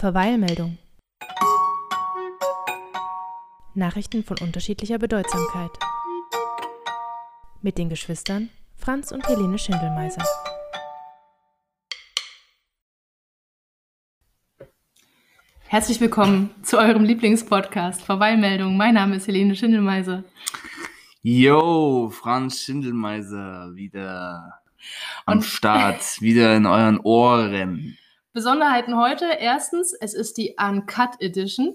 Verweilmeldung. Nachrichten von unterschiedlicher Bedeutsamkeit. Mit den Geschwistern Franz und Helene Schindelmeiser. Herzlich willkommen zu eurem Lieblingspodcast Verweilmeldung. Mein Name ist Helene Schindelmeiser. Yo, Franz Schindelmeiser wieder am Und- Start, wieder in euren Ohren. Besonderheiten heute. Erstens, es ist die Uncut Edition.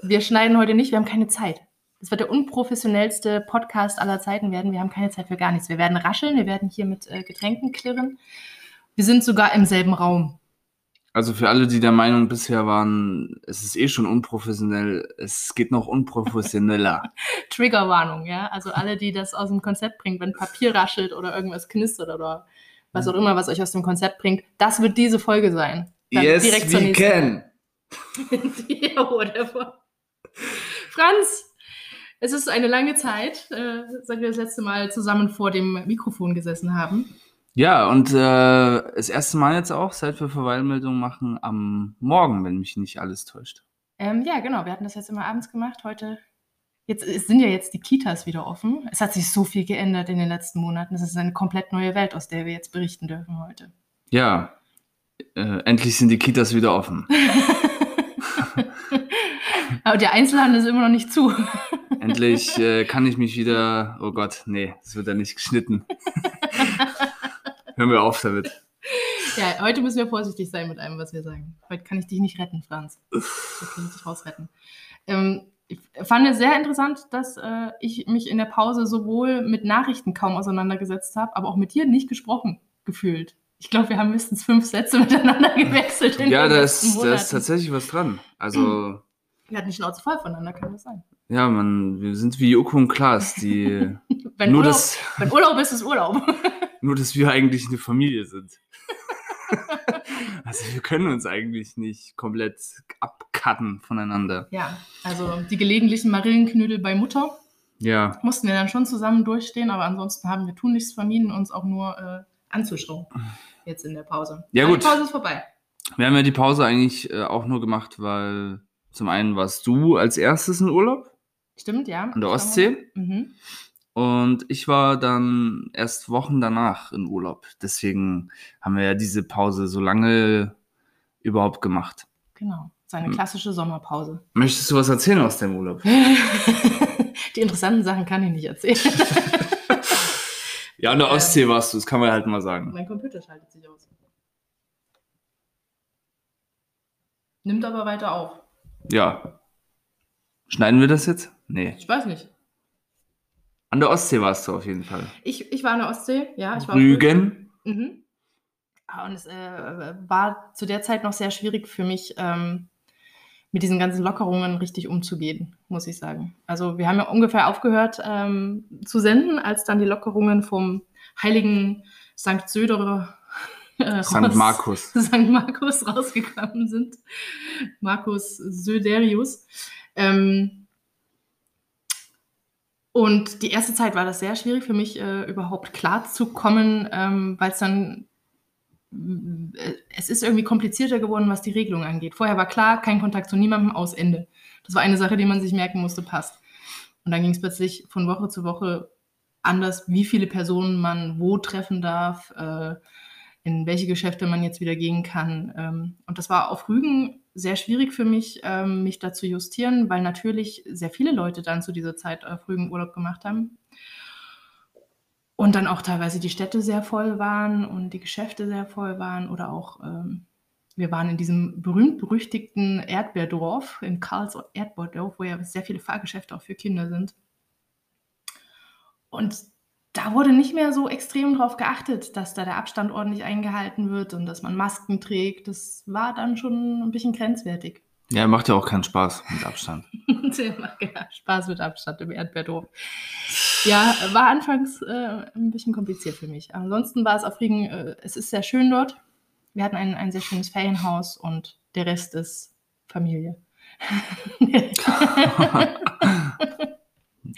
Wir schneiden heute nicht, wir haben keine Zeit. Es wird der unprofessionellste Podcast aller Zeiten werden. Wir haben keine Zeit für gar nichts. Wir werden rascheln, wir werden hier mit äh, Getränken klirren. Wir sind sogar im selben Raum. Also für alle, die der Meinung bisher waren, es ist eh schon unprofessionell, es geht noch unprofessioneller. Triggerwarnung, ja. Also alle, die das aus dem Konzept bringt, wenn Papier raschelt oder irgendwas knistert oder was auch immer, was euch aus dem Konzept bringt, das wird diese Folge sein. Dann yes, direkt we can. ja, whatever. Franz, es ist eine lange Zeit, äh, seit wir das letzte Mal zusammen vor dem Mikrofon gesessen haben. Ja, und äh, das erste Mal jetzt auch, seit wir Verweilmeldung machen, am Morgen, wenn mich nicht alles täuscht. Ähm, ja, genau, wir hatten das jetzt immer abends gemacht. Heute, jetzt es sind ja jetzt die Kitas wieder offen. Es hat sich so viel geändert in den letzten Monaten. Es ist eine komplett neue Welt, aus der wir jetzt berichten dürfen heute. Ja, äh, endlich sind die Kitas wieder offen. Aber der Einzelhandel ist immer noch nicht zu. Endlich äh, kann ich mich wieder. Oh Gott, nee, das wird ja nicht geschnitten. Hören wir auf damit. Ja, heute müssen wir vorsichtig sein mit allem, was wir sagen. Heute kann ich dich nicht retten, Franz. Heute kann ich dich rausretten. Ähm, ich fand es sehr interessant, dass äh, ich mich in der Pause sowohl mit Nachrichten kaum auseinandergesetzt habe, aber auch mit dir nicht gesprochen gefühlt. Ich glaube, wir haben mindestens fünf Sätze miteinander gewechselt in Ja, da ist, da ist Monaten. tatsächlich was dran. Also, Wir hatten die Schnauze voll voneinander, kann das sein? ja, man, wir sind wie Joko und Klaas, die. Wenn, nur, Urlaub, dass, wenn Urlaub ist, ist Urlaub. nur, dass wir eigentlich eine Familie sind. also, wir können uns eigentlich nicht komplett abcutten voneinander. ja, also die gelegentlichen Marillenknödel bei Mutter Ja, mussten wir dann schon zusammen durchstehen, aber ansonsten haben wir tunlichst vermieden, uns auch nur äh, anzuschauen. Jetzt in der Pause. Ja, gut. Die Pause ist vorbei. wir haben ja die Pause eigentlich äh, auch nur gemacht, weil zum einen warst du als erstes in Urlaub Stimmt, ja. an der Ostsee. Mhm. Und ich war dann erst Wochen danach in Urlaub. Deswegen haben wir ja diese Pause so lange überhaupt gemacht. Genau. Seine Hm. klassische Sommerpause. Möchtest du was erzählen aus dem Urlaub? die interessanten Sachen kann ich nicht erzählen. Ja, an der. Ostsee warst du, das kann man halt mal sagen. mein Computer schaltet sich aus. Nimmt aber weiter auf. Ja. Schneiden wir das jetzt? Nee. Ich weiß nicht. An der Ostsee warst du auf jeden Fall. Ich, ich war an der Ostsee, ja. Ich war auf Rügen. Mhm. Ja, Und es äh, war zu der Zeit noch sehr schwierig für mich, ähm, mit diesen ganzen Lockerungen richtig umzugehen, muss ich sagen. Also wir haben ja ungefähr aufgehört ähm, zu senden, als dann die Lockerungen vom heiligen St. Söderer äh, St. Markus. St. Markus rausgekommen sind. Markus Söderius. Ähm, und die erste Zeit war das sehr schwierig für mich, äh, überhaupt klar zu kommen, ähm, weil es dann, es ist irgendwie komplizierter geworden, was die Regelung angeht. Vorher war klar, kein Kontakt zu niemandem, aus Ende. Das war eine Sache, die man sich merken musste, passt. Und dann ging es plötzlich von Woche zu Woche anders, wie viele Personen man wo treffen darf, äh, in welche Geschäfte man jetzt wieder gehen kann. Ähm, und das war auf Rügen sehr schwierig für mich, ähm, mich da zu justieren, weil natürlich sehr viele Leute dann zu dieser Zeit auf Rügen Urlaub gemacht haben. Und dann auch teilweise die Städte sehr voll waren und die Geschäfte sehr voll waren oder auch, ähm, wir waren in diesem berühmt-berüchtigten Erdbeerdorf, in Karls Erdbeerdorf, wo ja sehr viele Fahrgeschäfte auch für Kinder sind. Und da wurde nicht mehr so extrem darauf geachtet, dass da der Abstand ordentlich eingehalten wird und dass man Masken trägt. Das war dann schon ein bisschen grenzwertig. Ja, macht ja auch keinen Spaß mit Abstand. Spaß mit Abstand im Erdbeerdorf. Ja, war anfangs äh, ein bisschen kompliziert für mich. Ansonsten war es auf Rügen, äh, es ist sehr schön dort. Wir hatten ein, ein sehr schönes Ferienhaus und der Rest ist Familie.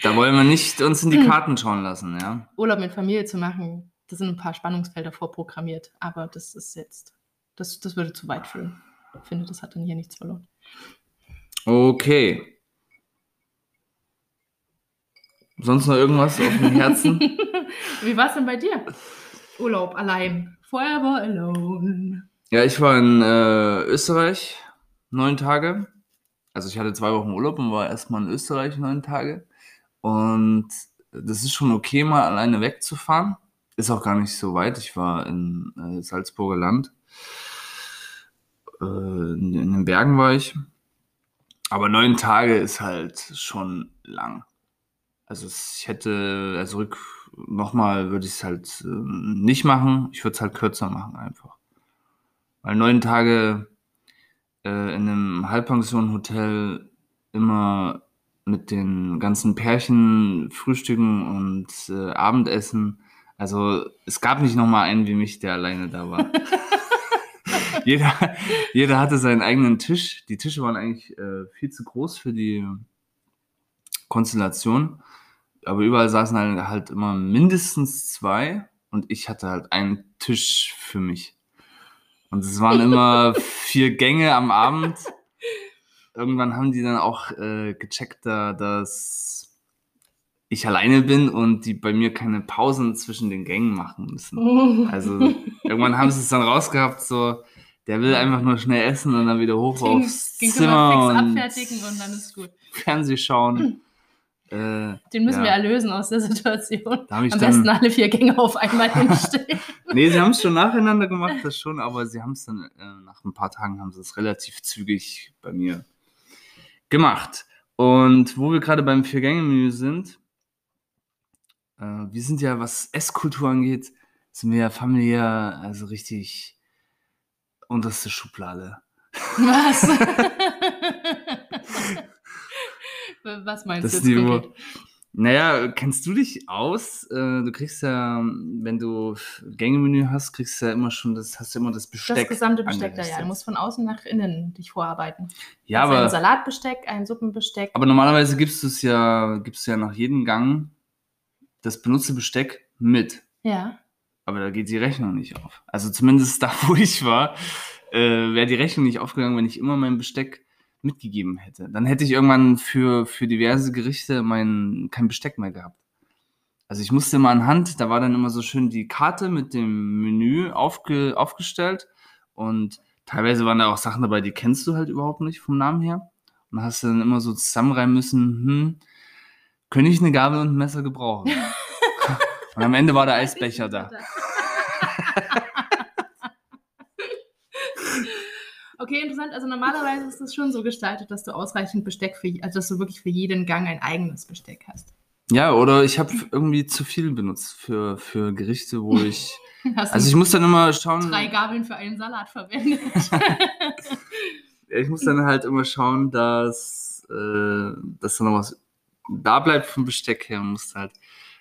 Da wollen wir nicht uns in die Karten schauen lassen, ja. Urlaub mit Familie zu machen, da sind ein paar Spannungsfelder vorprogrammiert, aber das ist jetzt, das, das würde zu weit führen. Ich finde, das hat dann hier nichts verloren. Okay. Sonst noch irgendwas auf dem Herzen? Wie war es denn bei dir? Urlaub allein. Forever alone. ja, ich war in äh, Österreich neun Tage. Also ich hatte zwei Wochen Urlaub und war erstmal in Österreich neun Tage. Und das ist schon okay, mal alleine wegzufahren. Ist auch gar nicht so weit. Ich war in äh, Salzburger Land. Äh, in, den Bergen war ich. Aber neun Tage ist halt schon lang. Also ich hätte, also rück, nochmal würde ich es halt äh, nicht machen. Ich würde es halt kürzer machen einfach. Weil neun Tage äh, in einem Halbpension-Hotel immer mit den ganzen Pärchen frühstücken und äh, Abendessen. Also es gab nicht nochmal einen wie mich, der alleine da war. jeder, jeder hatte seinen eigenen Tisch. Die Tische waren eigentlich äh, viel zu groß für die Konstellation. Aber überall saßen halt, halt immer mindestens zwei und ich hatte halt einen Tisch für mich. Und es waren immer vier Gänge am Abend. Irgendwann haben die dann auch äh, gecheckt, da, dass ich alleine bin und die bei mir keine Pausen zwischen den Gängen machen müssen. Also irgendwann haben sie es dann rausgehabt, so, der will einfach nur schnell essen und dann wieder hoch Ging, aufs ging Zimmer immer fix und abfertigen und dann ist gut. Fernseh schauen. Äh, Den müssen Ja. wir erlösen aus der Situation. Am dann, besten alle vier Gänge auf einmal hinstellen. Nee, sie haben es schon nacheinander gemacht, das schon, aber sie haben es dann, äh, nach ein paar Tagen haben sie es relativ zügig bei mir gemacht. Und wo wir gerade beim Vier-Gänge-Menü sind, äh, wir sind ja, was Esskultur angeht, sind wir ja familiär, also richtig unterste Schublade. Was? Was meinst Das du jetzt konkret? Naja, kennst du dich aus? Äh, Du kriegst ja, wenn du Gängemenü hast, kriegst du ja immer schon das, hast du immer das Besteck. Das gesamte Besteck da, ja. Du musst von außen nach innen dich vorarbeiten. Ja, Also ein aber, Salatbesteck, ein Suppenbesteck. aber normalerweise gibst du es ja, gibst du ja nach jedem Gang das benutzte Besteck mit. Ja. Aber da geht die Rechnung nicht auf. Also zumindest da, wo ich war, äh, wäre die Rechnung nicht aufgegangen, wenn ich immer mein Besteck mitgegeben hätte. Dann hätte ich irgendwann für, für diverse Gerichte mein, kein Besteck mehr gehabt. Also ich musste immer anhand, da war dann immer so schön die Karte mit dem Menü aufge, aufgestellt und teilweise waren da auch Sachen dabei, die kennst du halt überhaupt nicht vom Namen her. Und hast dann immer so zusammenreimen müssen, hm, könnte ich eine Gabel und ein Messer gebrauchen? und am Ende war der Eisbecher da. Okay, interessant. Also normalerweise ist es schon so gestaltet, dass du ausreichend Besteck für, also dass du wirklich für jeden Gang ein eigenes Besteck hast. Ja, oder ich habe irgendwie zu viel benutzt für, für Gerichte, wo ich. Also ich muss dann immer schauen. drei Gabeln für einen Salat verwendet. Ich muss dann halt immer schauen, dass, äh, dass da noch was da bleibt vom Besteck her. Und musst halt,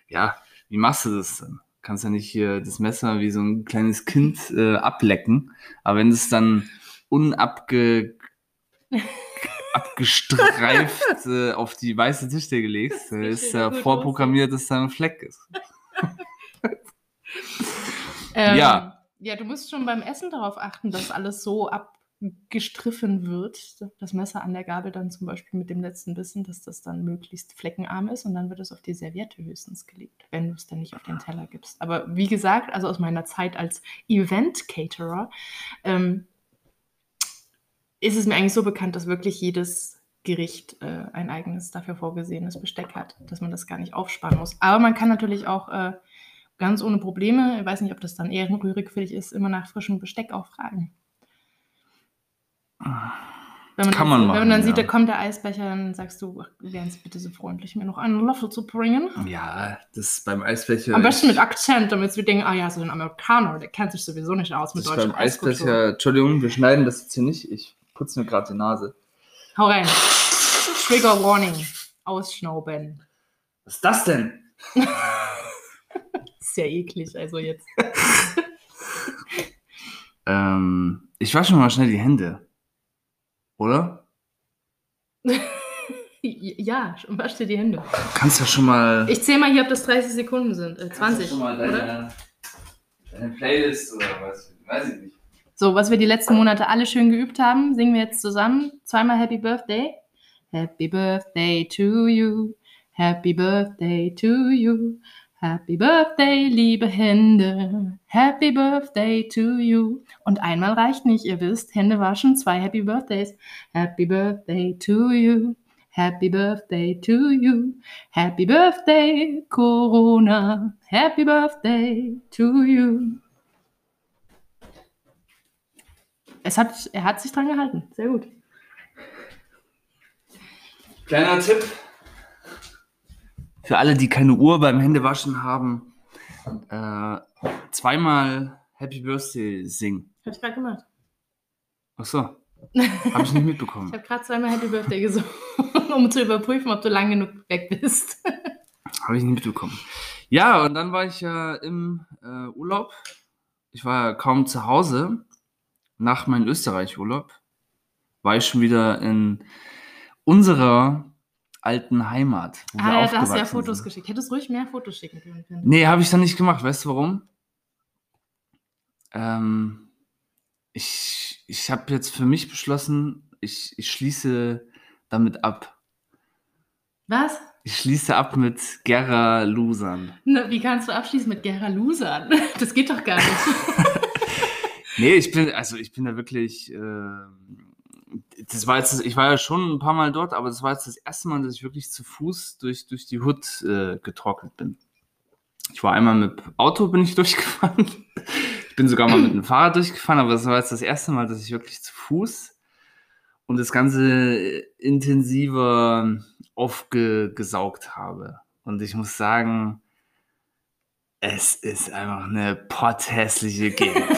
ja, wie machst du das denn? Kannst ja nicht hier das Messer wie so ein kleines Kind äh, ablecken. Aber wenn es dann unabge abgestreift äh, auf die weiße Tischdecke legst, äh, ist ja vorprogrammiert, dass da ein Fleck ist. Ähm, Ja. Ja, du musst schon beim Essen darauf achten, dass alles so abgestriffen wird. Das Messer an der Gabel dann zum Beispiel mit dem letzten Bissen, dass das dann möglichst fleckenarm ist und dann wird es auf die Serviette höchstens gelegt, wenn du es dann nicht auf den Teller gibst. Aber wie gesagt, also aus meiner Zeit als Event-Caterer, ähm, ist es mir eigentlich so bekannt, dass wirklich jedes Gericht äh, ein eigenes dafür vorgesehenes Besteck hat, dass man das gar nicht aufsparen muss. Aber man kann natürlich auch äh, ganz ohne Probleme, ich weiß nicht, ob das dann ehrenrührig für dich ist, immer nach frischem Besteck auch fragen. Wenn man, Kann man Wenn machen, man dann ja. sieht, da kommt der Eisbecher, dann sagst du, wären Sie bitte so freundlich, mir noch einen Löffel zu bringen. Ja, das beim Eisbecher. Am besten mit Akzent, damit wir denken, ah ja, so ein Amerikaner, der kennt sich sowieso nicht aus mit Das ist deutscher beim Eiskultur. Eisbecher. Entschuldigung, wir schneiden das jetzt hier nicht. Ich putze mir gerade die Nase. Hau rein. Trigger Warning. Ausschnauben. Was ist das denn? Sehr eklig, also jetzt. Ähm, ich wasche mir mal schnell die Hände. Oder? ja, wasch dir die Hände. Du kannst ja schon mal. Ich zähle mal hier, ob das 30 Sekunden sind. Äh, kannst ja 20, schon mal deine, deine Playlist oder was? Weiß ich nicht. So, was wir die letzten Monate alle schön geübt haben, singen wir jetzt zusammen. Zweimal Happy Birthday. Happy Birthday to you. Happy Birthday to you. Happy Birthday, liebe Hände. Happy Birthday to you. Und einmal reicht nicht, ihr wisst, Hände waschen, zwei Happy Birthdays. Happy Birthday to you. Happy Birthday to you. Happy Birthday, Corona. Happy Birthday to you. Es hat, er hat sich dran gehalten. Sehr gut. Kleiner Tipp. Für alle, die keine Uhr beim Händewaschen haben, äh, zweimal Happy Birthday singen. Hab ich gerade gemacht. Ach so. Habe ich nicht Ich mitbekommen. habe gerade zweimal Happy Birthday gesungen, um zu überprüfen, ob du lang genug weg bist. Habe ich nicht mitbekommen. Ja, und dann war ich ja im äh, Urlaub. Ich war ja kaum zu Hause. Nach meinem Österreich-Urlaub war ich schon wieder in unserer alten Heimat. Wo wir ah, ja, da hast du ja Fotos sind. geschickt. Hättest ruhig mehr Fotos schicken können. Nee, habe ich dann nicht gemacht. Weißt du warum? Ähm, ich ich habe jetzt für mich beschlossen, ich, ich schließe damit ab. Was? Ich schließe ab mit Gera Lusern. Na, wie kannst du abschließen mit Gera Loser? Das geht doch gar nicht. Nee, ich bin, also ich bin da wirklich, ähm, das war jetzt, ich war ja schon ein paar Mal dort, aber das war jetzt das erste Mal, dass ich wirklich zu Fuß durch, durch die Hut äh, getrocknet bin. Ich war einmal mit Auto, bin ich durchgefahren. Ich bin sogar mal mit dem Fahrrad durchgefahren, aber das war jetzt das erste Mal, dass ich wirklich zu Fuß und das Ganze intensiver aufgesaugt habe. Und ich muss sagen, es ist einfach eine potthässliche Gegend.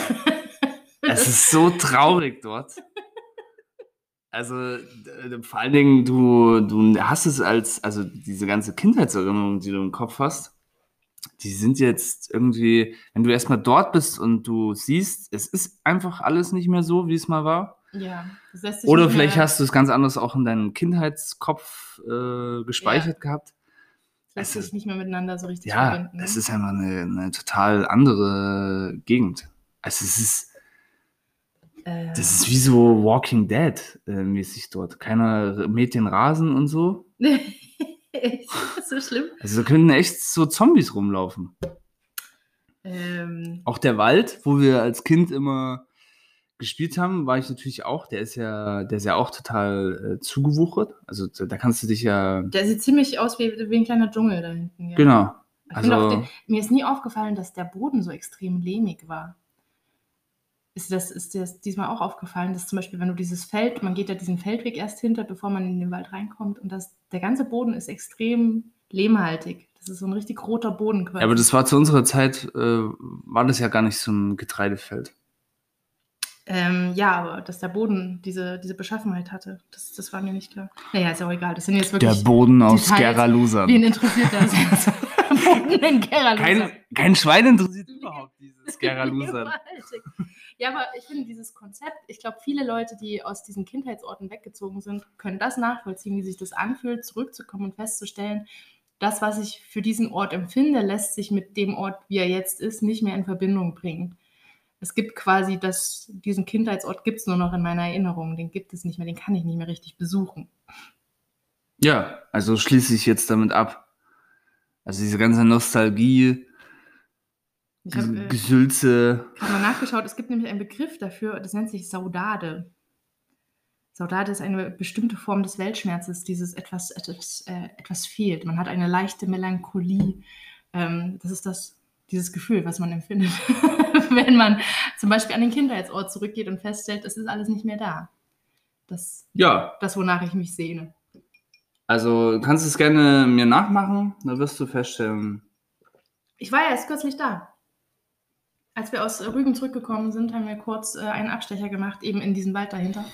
es ist so traurig dort. Also vor allen Dingen, du, du hast es als, also diese ganze Kindheitserinnerung, die du im Kopf hast, die sind jetzt irgendwie, wenn du erstmal dort bist und du siehst, es ist einfach alles nicht mehr so, wie es mal war. ja, Oder vielleicht hast du es ganz anders auch in deinem Kindheitskopf äh, gespeichert gehabt. das lässt es sich nicht mehr miteinander so richtig Ja, verbinden. ne? es ist einfach eine, eine total andere Gegend. Also es ist, äh, das ist wie so Walking Dead äh, mäßig dort. Keiner mäht den Rasen und so. ist so schlimm? Also da könnten echt so Zombies rumlaufen. Ähm, Auch der Wald, wo wir als Kind immer gespielt haben, war ich natürlich auch. Der ist ja, der ist ja auch total äh, zugewuchert. Also da da kannst du dich ja. der sieht ziemlich aus wie, wie ein kleiner Dschungel da hinten. Ja. Genau. Ich Also- den, mir ist nie aufgefallen, dass der Boden so extrem lehmig war. Ist das ist dir das diesmal auch aufgefallen, dass zum Beispiel, wenn du dieses Feld, man geht ja diesen Feldweg erst hinter, bevor man in den Wald reinkommt und das, der ganze Boden ist extrem lehmhaltig. Das ist so ein richtig roter Boden quasi. Ja, aber das war zu unserer Zeit, äh, war das ja gar nicht so ein Getreidefeld. ähm, ja, aber dass der Boden diese, diese Beschaffenheit hatte, das, das war mir nicht klar. Naja, ist auch egal. Das sind jetzt wirklich. Der Boden aus Details. Geralusa. Wen interessiert das in Kerala. Kein, kein Schwein interessiert überhaupt dieses Geralusa. Gewaltig. Ja, aber ich finde dieses Konzept, ich glaube, viele Leute, die aus diesen Kindheitsorten weggezogen sind, können das nachvollziehen, wie sich das anfühlt, zurückzukommen und festzustellen, das, was ich für diesen Ort empfinde, lässt sich mit dem Ort, wie er jetzt ist, nicht mehr in Verbindung bringen. Es gibt quasi das, diesen Kindheitsort gibt es nur noch in meiner Erinnerung, den gibt es nicht mehr, den kann ich nicht mehr richtig besuchen. Ja, also schließe ich jetzt damit ab. Also diese ganze Nostalgie, Ich habe diese äh, Gesülze. gerade mal nachgeschaut, es gibt nämlich einen Begriff dafür, das nennt sich Saudade. Saudade ist eine bestimmte Form des Weltschmerzes, dieses etwas, etwas, äh, etwas fehlt. Man hat eine leichte Melancholie. Ähm, das ist das, dieses Gefühl, was man empfindet, wenn man zum Beispiel an den Kindheitsort zurückgeht und feststellt, es ist alles nicht mehr da. Das, Ja, das wonach ich mich sehne. Also du kannst es gerne mir nachmachen, dann wirst du feststellen. Ich war ja erst kürzlich da. Als wir aus Rügen zurückgekommen sind, haben wir kurz äh, einen Abstecher gemacht, eben in diesen Wald dahinter.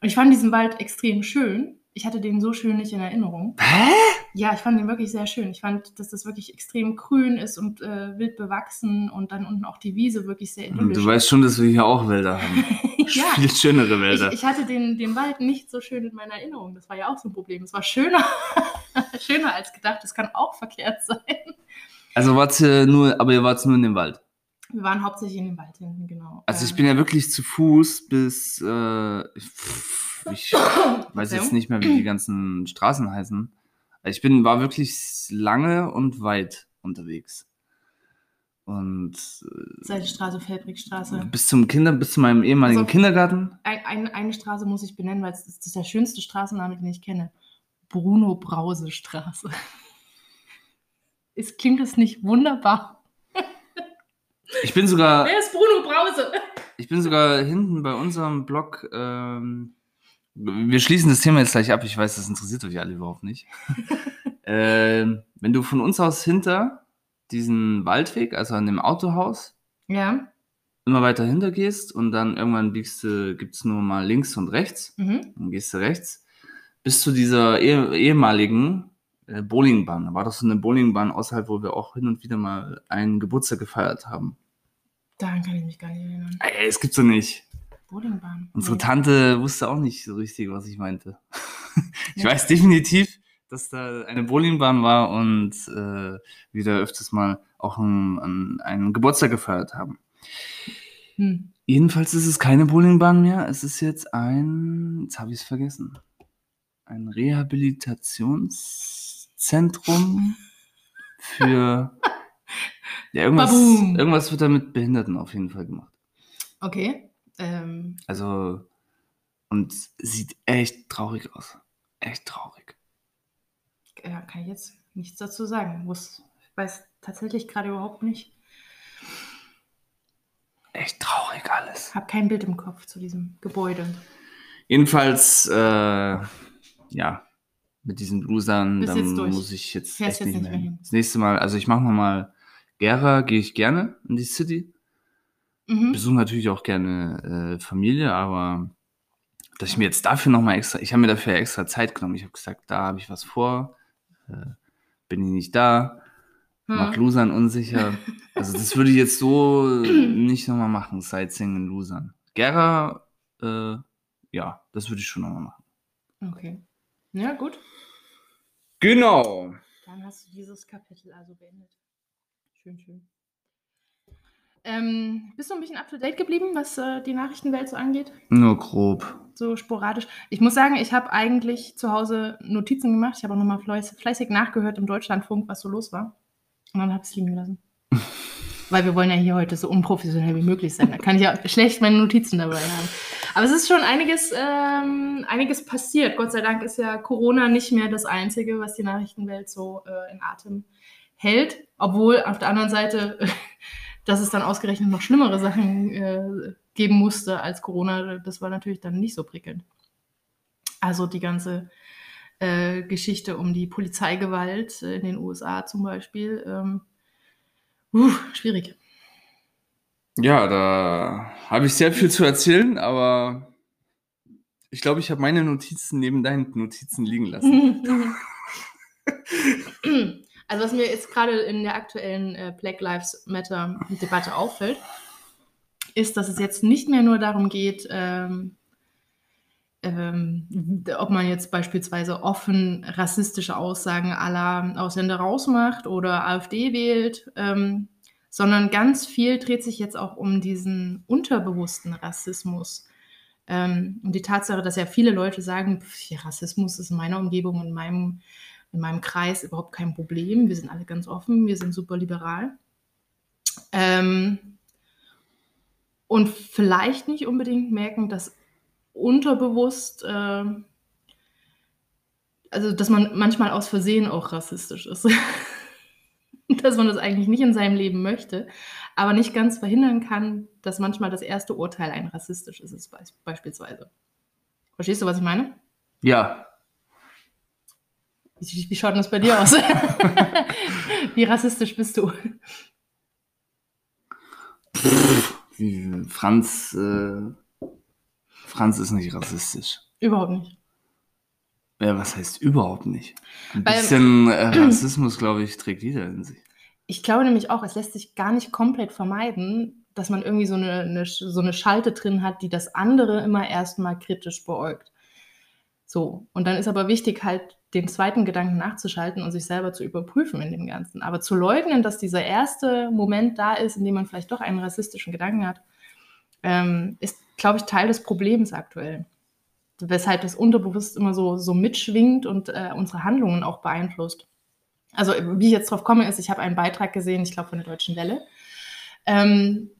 Und ich fand diesen Wald extrem schön. Ich hatte den so schön nicht in Erinnerung. Hä? Ja, ich fand den wirklich sehr schön. Ich fand, dass das wirklich extrem grün ist und äh, wild bewachsen und dann unten auch die Wiese wirklich sehr Und idyllisch. du weißt schon, dass wir hier auch Wälder haben. ja, Viel schönere ich, Wälder. ich hatte den, den Wald nicht so schön in meiner Erinnerung. Das war ja auch so ein Problem. Es war schöner, schöner als gedacht. Das kann auch verkehrt sein. also wart ihr nur, aber ihr wart nur in dem Wald. Wir waren hauptsächlich in den Wald hinten, genau. Also ich Äh, bin ja wirklich zu Fuß bis, äh, ich weiß jetzt nicht mehr, wie die ganzen Straßen heißen. Also Ich bin, war wirklich lange und weit unterwegs. Und äh, Seidenstraße, Felbrigstraße. bis zum Kinder, bis zu meinem ehemaligen Also- Kindergarten. Ein, ein, eine Straße muss ich benennen, weil es ist, das ist der schönste Straßenname, den ich kenne. Bruno Brause Straße. Ist, klingt es nicht wunderbar? Ich bin sogar, Wer ist Bruno Brause? ich bin sogar hinten bei unserem Blog, ähm, wir schließen das Thema jetzt gleich ab. Ich weiß, das interessiert euch alle überhaupt nicht. ähm, wenn du von uns aus hinter diesen Waldweg, also an dem Autohaus, Ja. immer weiter hinter gehst und dann irgendwann biegst du, gibt es nur mal links und rechts, Mhm. dann gehst du rechts, bis zu dieser eh, ehemaligen äh, Bowlingbahn. Da war doch so eine Bowlingbahn außerhalb, wo wir auch hin und wieder mal einen Geburtstag gefeiert haben. Daran kann ich mich gar nicht erinnern. Ey, es gibt's doch nicht. Bowlingbahn. Unsere Nee. Tante wusste auch nicht so richtig, was ich meinte. ich Nee. weiß definitiv, dass da eine Bowlingbahn war und äh, wir da öfters mal auch einen, einen, einen Geburtstag gefeiert haben. Hm. Jedenfalls ist es keine Bowlingbahn mehr. Es ist jetzt ein, jetzt habe ich es vergessen, ein Rehabilitationszentrum für ja, irgendwas, irgendwas wird da mit Behinderten auf jeden Fall gemacht. Okay. Ähm, Also und sieht echt traurig aus. Echt traurig. ja, kann ich jetzt nichts dazu sagen. Muss, ich weiß tatsächlich gerade überhaupt nicht. Echt traurig alles. Habe kein Bild im Kopf zu diesem Gebäude. Jedenfalls, äh, ja, mit diesen Blusern, Bist dann muss ich jetzt echt jetzt nicht nicht mehr hin. hin. Das nächste Mal, also ich mache nochmal Gera, gehe ich gerne in die City. Mhm. Besuche natürlich auch gerne äh, Familie, aber dass ich mir jetzt dafür nochmal extra, ich habe mir dafür extra Zeit genommen. Ich habe gesagt, da habe ich was vor, äh, bin ich nicht da, mach Hm. Lusern unsicher. Also das würde ich jetzt so nicht nochmal machen, Sightseeing in Lusern. Gera, äh, ja, das würde ich schon nochmal machen. Okay. Ja, gut. Genau. Dann hast du dieses Kapitel also beendet. Schön, schön. Ähm, bist du ein bisschen up to date geblieben, was äh, die Nachrichtenwelt so angeht? Nur grob. So sporadisch. Ich muss sagen, ich habe eigentlich zu Hause Notizen gemacht. Ich habe auch nochmal fleißig, fleißig nachgehört im Deutschlandfunk, was so los war. Und dann habe ich es liegen gelassen. Weil wir wollen ja hier heute so unprofessionell wie möglich sein. Da kann ich ja schlecht meine Notizen dabei haben. Aber es ist schon einiges, ähm, einiges passiert. Gott sei Dank ist ja Corona nicht mehr das Einzige, was die Nachrichtenwelt so äh, in Atem hält. Obwohl auf der anderen Seite, dass es dann ausgerechnet noch schlimmere Sachen äh, geben musste als Corona, das war natürlich dann nicht so prickelnd. Also die ganze äh, Geschichte um die Polizeigewalt äh, in den USA zum Beispiel. Ähm, uh, schwierig. Ja, da habe ich sehr viel zu erzählen, aber ich glaube, ich habe meine Notizen neben deinen Notizen liegen lassen. Also was mir jetzt gerade in der aktuellen äh, Black Lives Matter Debatte auffällt, ist, dass es jetzt nicht mehr nur darum geht, ähm, ähm, ob man jetzt beispielsweise offen rassistische Aussagen aller Ausländer rausmacht oder AfD wählt, ähm, sondern ganz viel dreht sich jetzt auch um diesen unterbewussten Rassismus. Ähm, und die Tatsache, dass ja viele Leute sagen, Rassismus ist in meiner Umgebung, in meinem, in meinem Kreis überhaupt kein Problem. Wir sind alle ganz offen, wir sind super liberal. Ähm, und vielleicht nicht unbedingt merken, dass unterbewusst, äh, also dass man manchmal aus Versehen auch rassistisch ist. dass man das eigentlich nicht in seinem Leben möchte, aber nicht ganz verhindern kann, dass manchmal das erste Urteil ein rassistisch ist, be beispielsweise. Verstehst du, was ich meine? Ja, Wie, wie schaut denn das bei dir aus? wie rassistisch bist du? wie Franz, äh, Franz ist nicht rassistisch. Überhaupt nicht. Ja, was heißt überhaupt nicht? Ein Weil- bisschen äh, Rassismus, glaube ich, trägt jeder in sich. Ich glaube nämlich auch, es lässt sich gar nicht komplett vermeiden, dass man irgendwie so eine, eine, so eine Schalte drin hat, die das andere immer erstmal kritisch beäugt. So, und dann ist aber wichtig, halt den zweiten Gedanken nachzuschalten und sich selber zu überprüfen in dem Ganzen. Aber zu leugnen, dass dieser erste Moment da ist, in dem man vielleicht doch einen rassistischen Gedanken hat, ähm, ist, glaube ich, Teil des Problems aktuell. Weshalb das unterbewusst immer so, so mitschwingt und äh, unsere Handlungen auch beeinflusst. Also, wie ich jetzt drauf komme, ist, ich habe einen Beitrag gesehen, ich glaube von der Deutschen Welle. Ähm,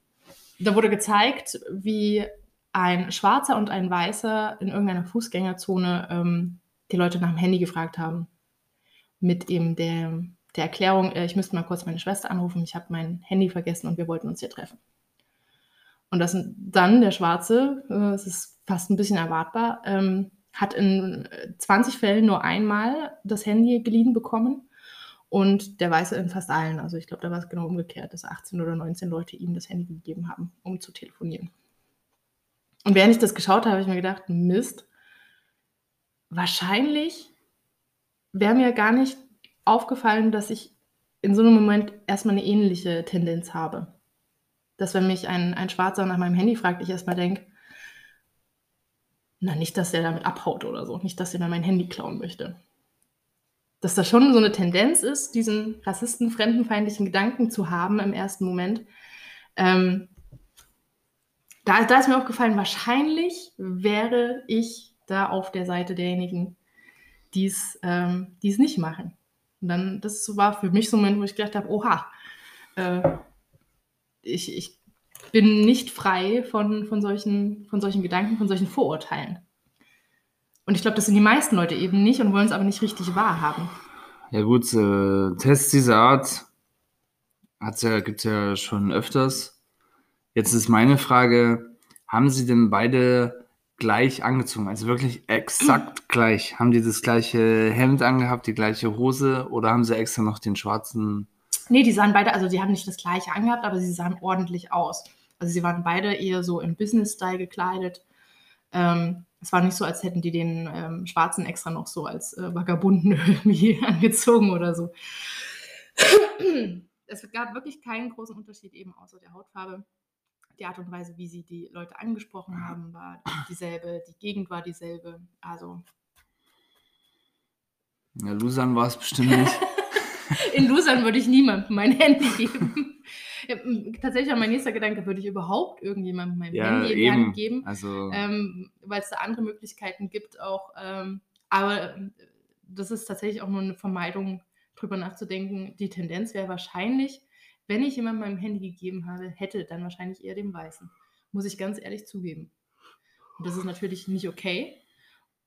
da wurde gezeigt, wie ein Schwarzer und ein Weißer in irgendeiner Fußgängerzone ähm, die Leute nach dem Handy gefragt haben. Mit eben der, der Erklärung, äh, ich müsste mal kurz meine Schwester anrufen, ich habe mein Handy vergessen und wir wollten uns hier treffen. Und das dann der Schwarze, äh, es ist fast ein bisschen erwartbar, ähm, hat in 20 äh, Fällen nur einmal das Handy geliehen bekommen und der Weiße in fast allen. Also ich glaube, da war es genau umgekehrt, dass 18 oder 19 Leute ihm das Handy gegeben haben, um zu telefonieren. Und während ich das geschaut habe, habe ich mir gedacht, Mist, wahrscheinlich wäre mir gar nicht aufgefallen, dass ich in so einem Moment erstmal eine ähnliche Tendenz habe. Dass wenn mich ein, ein Schwarzer nach meinem Handy fragt, ich erstmal denke, na, nicht, dass der damit abhaut oder so, nicht, dass er mir mein Handy klauen möchte. Dass da schon so eine Tendenz ist, diesen rassisten, fremdenfeindlichen Gedanken zu haben im ersten Moment, ähm, da, da ist mir aufgefallen, wahrscheinlich wäre ich da auf der Seite derjenigen, die es ähm, nicht machen. Und dann, das war für mich so ein Moment, wo ich gedacht habe, oha, äh, ich, ich bin nicht frei von, von, solchen, von solchen Gedanken, von solchen Vorurteilen. Und ich glaube, das sind die meisten Leute eben nicht und wollen es aber nicht richtig wahrhaben. Ja gut, äh, Tests dieser Art ja, gibt es ja schon öfters. Jetzt ist meine Frage, haben Sie denn beide gleich angezogen? Also wirklich exakt gleich? Haben die das gleiche Hemd angehabt, die gleiche Hose oder haben sie extra noch den schwarzen? Nee, die sahen beide, also die haben nicht das gleiche angehabt, aber sie sahen ordentlich aus. Also sie waren beide eher so im Business-Style gekleidet. Ähm, es war nicht so, als hätten die den ähm, Schwarzen extra noch so als äh, Vagabunden irgendwie angezogen oder so. es gab wirklich keinen großen Unterschied eben außer der Hautfarbe die Art und Weise, wie sie die Leute angesprochen haben, war dieselbe, die Gegend war dieselbe. Also. Ja, Lusan war es bestimmt nicht. In Lusan würde ich niemandem mein Handy geben. Tatsächlich war mein nächster Gedanke, würde ich überhaupt irgendjemandem mein ja, Handy in Hand geben? Also, ähm, Weil es da andere Möglichkeiten gibt auch. Ähm, aber das ist tatsächlich auch nur eine Vermeidung, drüber nachzudenken. Die Tendenz wäre wahrscheinlich, wenn ich jemandem mein Handy gegeben habe, hätte, dann wahrscheinlich eher dem Weißen. Muss ich ganz ehrlich zugeben. Und das ist natürlich nicht okay.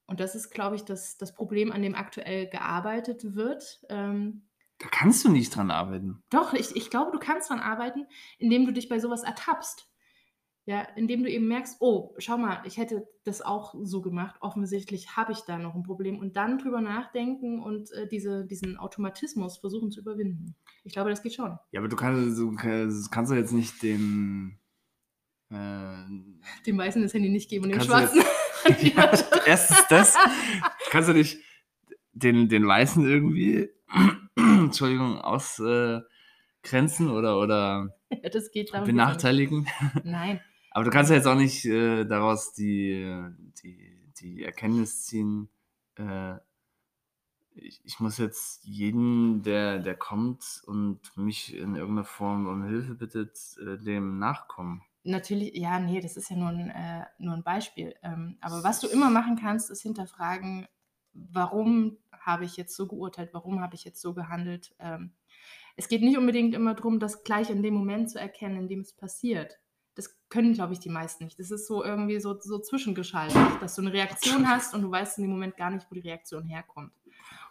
Und das ist, glaube ich, das, das Problem, an dem aktuell gearbeitet wird. Ähm, da kannst du nicht dran arbeiten. Doch, ich, ich glaube, du kannst dran arbeiten, indem du dich bei sowas ertappst. Ja, indem du eben merkst, oh, schau mal, ich hätte das auch so gemacht. Offensichtlich habe ich da noch ein Problem. Und dann drüber nachdenken und äh, diese, diesen Automatismus versuchen zu überwinden. Ich glaube, das geht schon. Ja, aber du kannst, du kannst du jetzt nicht den. Äh, dem Weißen das Handy nicht geben und dem Schwarzen. Jetzt, ja, erstens das. kannst du nicht den, den Weißen irgendwie, Entschuldigung, ausgrenzen äh, oder, oder ja, das geht benachteiligen? Nein. Aber du kannst ja jetzt auch nicht äh, daraus die, die, die Erkenntnis ziehen, äh, ich, ich, muss jetzt jeden, der, der kommt und mich in irgendeiner Form um Hilfe bittet, äh, dem nachkommen. Natürlich, ja, nee, das ist ja nur ein, äh, nur ein Beispiel. Ähm, aber was du immer machen kannst, ist hinterfragen, warum habe ich jetzt so geurteilt, warum habe ich jetzt so gehandelt. Ähm, es geht nicht unbedingt immer darum, das gleich in dem Moment zu erkennen, in dem es passiert das können, glaube ich, die meisten nicht. Das ist so irgendwie so, so zwischengeschaltet, dass du eine Reaktion hast und du weißt in dem Moment gar nicht, wo die Reaktion herkommt.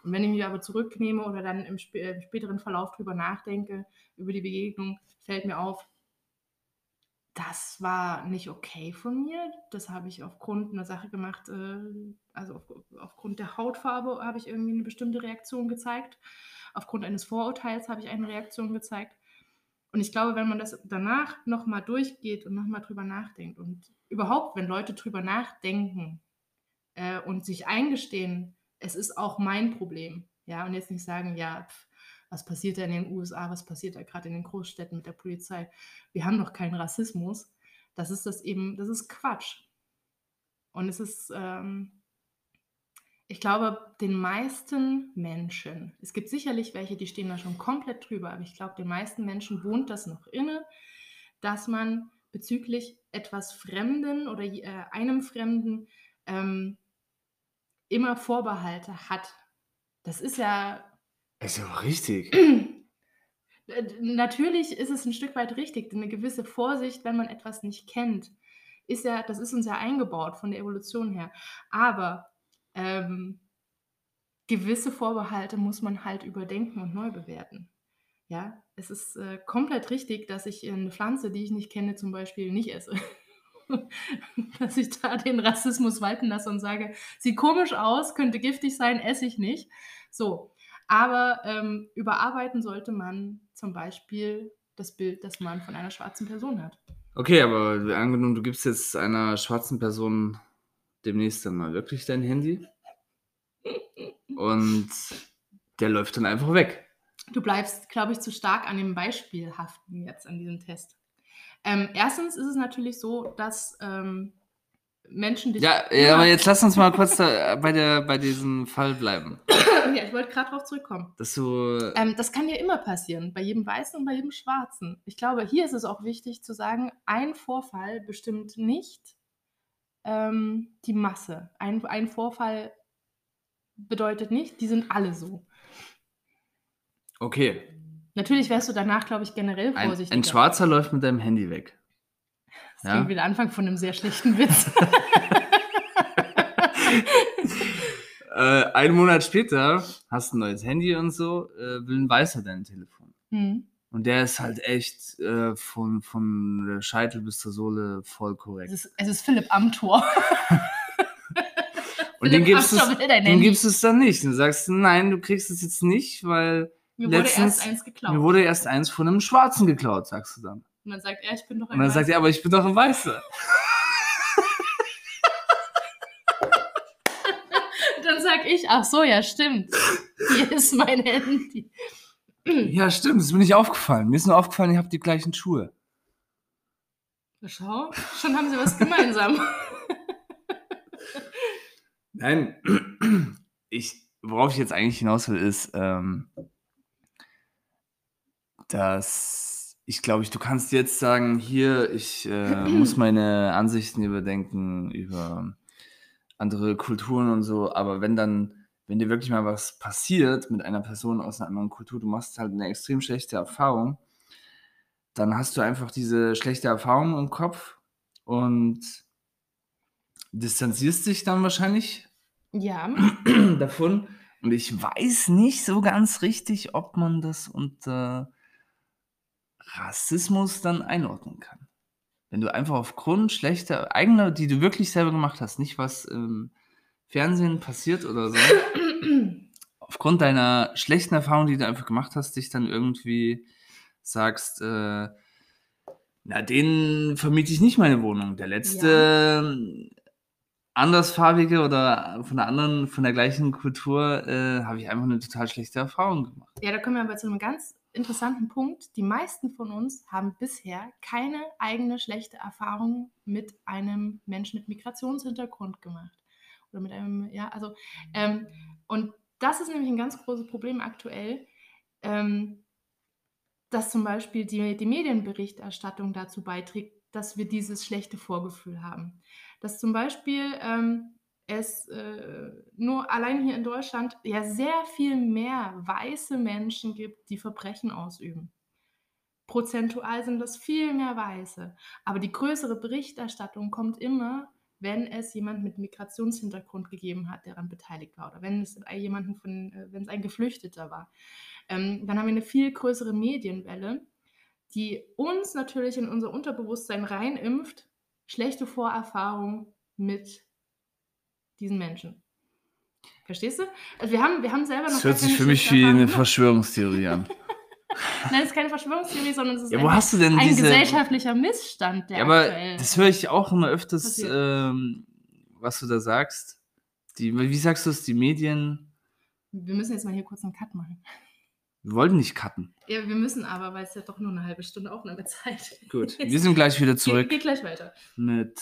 Und wenn ich mich aber zurücknehme oder dann im, sp im späteren Verlauf drüber nachdenke, über die Begegnung, fällt mir auf, das war nicht okay von mir. Das habe ich aufgrund einer Sache gemacht, äh, also auf, aufgrund der Hautfarbe habe ich irgendwie eine bestimmte Reaktion gezeigt. Aufgrund eines Vorurteils habe ich eine Reaktion gezeigt. Und ich glaube, wenn man das danach nochmal durchgeht und nochmal drüber nachdenkt und überhaupt, wenn Leute drüber nachdenken äh, und sich eingestehen, es ist auch mein Problem, ja, und jetzt nicht sagen, ja, pf, was passiert da in den USA, was passiert da gerade in den Großstädten mit der Polizei, wir haben doch keinen Rassismus, das ist das eben, das ist Quatsch. Und es ist, ähm, ich glaube, den meisten Menschen, es gibt sicherlich welche, die stehen da schon komplett drüber, aber ich glaube, den meisten Menschen wohnt das noch inne, dass man bezüglich etwas Fremden oder äh, einem Fremden ähm, immer Vorbehalte hat. Das ist ja. Ist ja auch richtig. Natürlich ist es ein Stück weit richtig, eine gewisse Vorsicht, wenn man etwas nicht kennt, ist ja, das ist uns ja eingebaut von der Evolution her. Aber ähm, gewisse Vorbehalte muss man halt überdenken und neu bewerten. Ja, es ist äh, komplett richtig, dass ich eine Pflanze, die ich nicht kenne, zum Beispiel nicht esse. dass ich da den Rassismus walten lasse und sage, sieht komisch aus, könnte giftig sein, esse ich nicht. So, aber ähm, überarbeiten sollte man zum Beispiel das Bild, das man von einer schwarzen Person hat. Okay, aber angenommen, du gibst jetzt einer schwarzen Person demnächst dann mal wirklich dein Handy und der läuft dann einfach weg. Du bleibst, glaube ich, zu stark an dem Beispiel haften jetzt an diesem Test. Ähm, erstens ist es natürlich so, dass ähm, Menschen dich. Ja, ja, aber jetzt lass uns mal kurz da bei, der, bei diesem Fall bleiben. ja, ich wollte gerade darauf zurückkommen. Dass du. Ähm, das kann ja immer passieren, bei jedem Weißen und bei jedem Schwarzen. Ich glaube, hier ist es auch wichtig zu sagen, ein Vorfall bestimmt nicht ähm, die Masse. Ein, ein Vorfall bedeutet nicht, die sind alle so. Okay. Natürlich wärst du danach, glaube ich, generell vorsichtig. Ein, ein, Schwarzer läuft mit deinem Handy weg. Das ja? wieder Anfang von einem sehr schlechten Witz. äh, einen Monat später hast du ein neues Handy und so, äh, will ein Weißer dein Telefon. Mhm. Und der ist halt echt äh, von, von der Scheitel bis zur Sohle voll korrekt. Es ist, es ist Philipp Amthor. und dem gibst, es, gibst es dann nicht. Und sagst nein, du kriegst es jetzt nicht, weil mir wurde letztens, erst eins geklaut. Mir wurde erst eins von einem Schwarzen geklaut, sagst du dann. Und dann sagt er, ich bin doch ein Und dann Weißer. sagt er, aber ich bin doch ein Weißer. dann sag ich, ach so, ja, stimmt. Hier ist mein Handy. Ja, stimmt, das ist mir nicht aufgefallen. Mir ist nur aufgefallen, ihr habt die gleichen Schuhe. Schau, schon haben sie was gemeinsam. Nein, ich, worauf ich jetzt eigentlich hinaus will, ist, ähm, dass ich glaube, ich, du kannst jetzt sagen, hier, ich äh, muss meine Ansichten überdenken über andere Kulturen und so, aber wenn dann wenn dir wirklich mal was passiert mit einer Person aus einer anderen Kultur, du machst halt eine extrem schlechte Erfahrung, dann hast du einfach diese schlechte Erfahrung im Kopf und distanzierst dich dann wahrscheinlich ja. davon. Und ich weiß nicht so ganz richtig, ob man das unter Rassismus dann einordnen kann. Wenn du einfach aufgrund schlechter eigener, die du wirklich selber gemacht hast, nicht was im Fernsehen passiert oder so, aufgrund deiner schlechten Erfahrung, die du einfach gemacht hast, dich dann irgendwie sagst, äh, na, den vermiete ich nicht meine Wohnung. Der letzte ja. andersfarbige oder von der anderen, von der gleichen Kultur, äh, habe ich einfach eine total schlechte Erfahrung gemacht. Ja, da kommen wir aber zu einem ganz interessanten Punkt. Die meisten von uns haben bisher keine eigene schlechte Erfahrung mit einem Menschen mit Migrationshintergrund gemacht. Oder mit einem, ja, also, ähm, und das ist nämlich ein ganz großes Problem aktuell, ähm, dass zum Beispiel die, die Medienberichterstattung dazu beiträgt, dass wir dieses schlechte Vorgefühl haben. Dass zum Beispiel ähm, es äh, nur allein hier in Deutschland ja sehr viel mehr weiße Menschen gibt, die Verbrechen ausüben. Prozentual sind das viel mehr Weiße. Aber die größere Berichterstattung kommt immer wenn es jemand mit Migrationshintergrund gegeben hat, der daran beteiligt war, oder wenn es jemanden von, äh, wenn es ein Geflüchteter war. Ähm, dann haben wir eine viel größere Medienwelle, die uns natürlich in unser Unterbewusstsein reinimpft, schlechte Vorerfahrungen mit diesen Menschen. Verstehst du? Also wir haben, wir haben selber noch. Das hört sich für mich wie eine Verschwörungstheorie an. Nein, es ist keine Verschwörungstheorie, sondern es ist ja, wo hast du denn ein diese... gesellschaftlicher Missstand. Der ja, aber das höre ich auch immer öfters, ähm, was du da sagst. Die, wie sagst du es, die Medien? Wir müssen jetzt mal hier kurz einen Cut machen. Wir wollten nicht cutten. Ja, wir müssen aber, weil es ja doch nur eine halbe Stunde Aufnahmezeit Gut, wir sind gleich wieder zurück. Geht, geht gleich weiter. Mit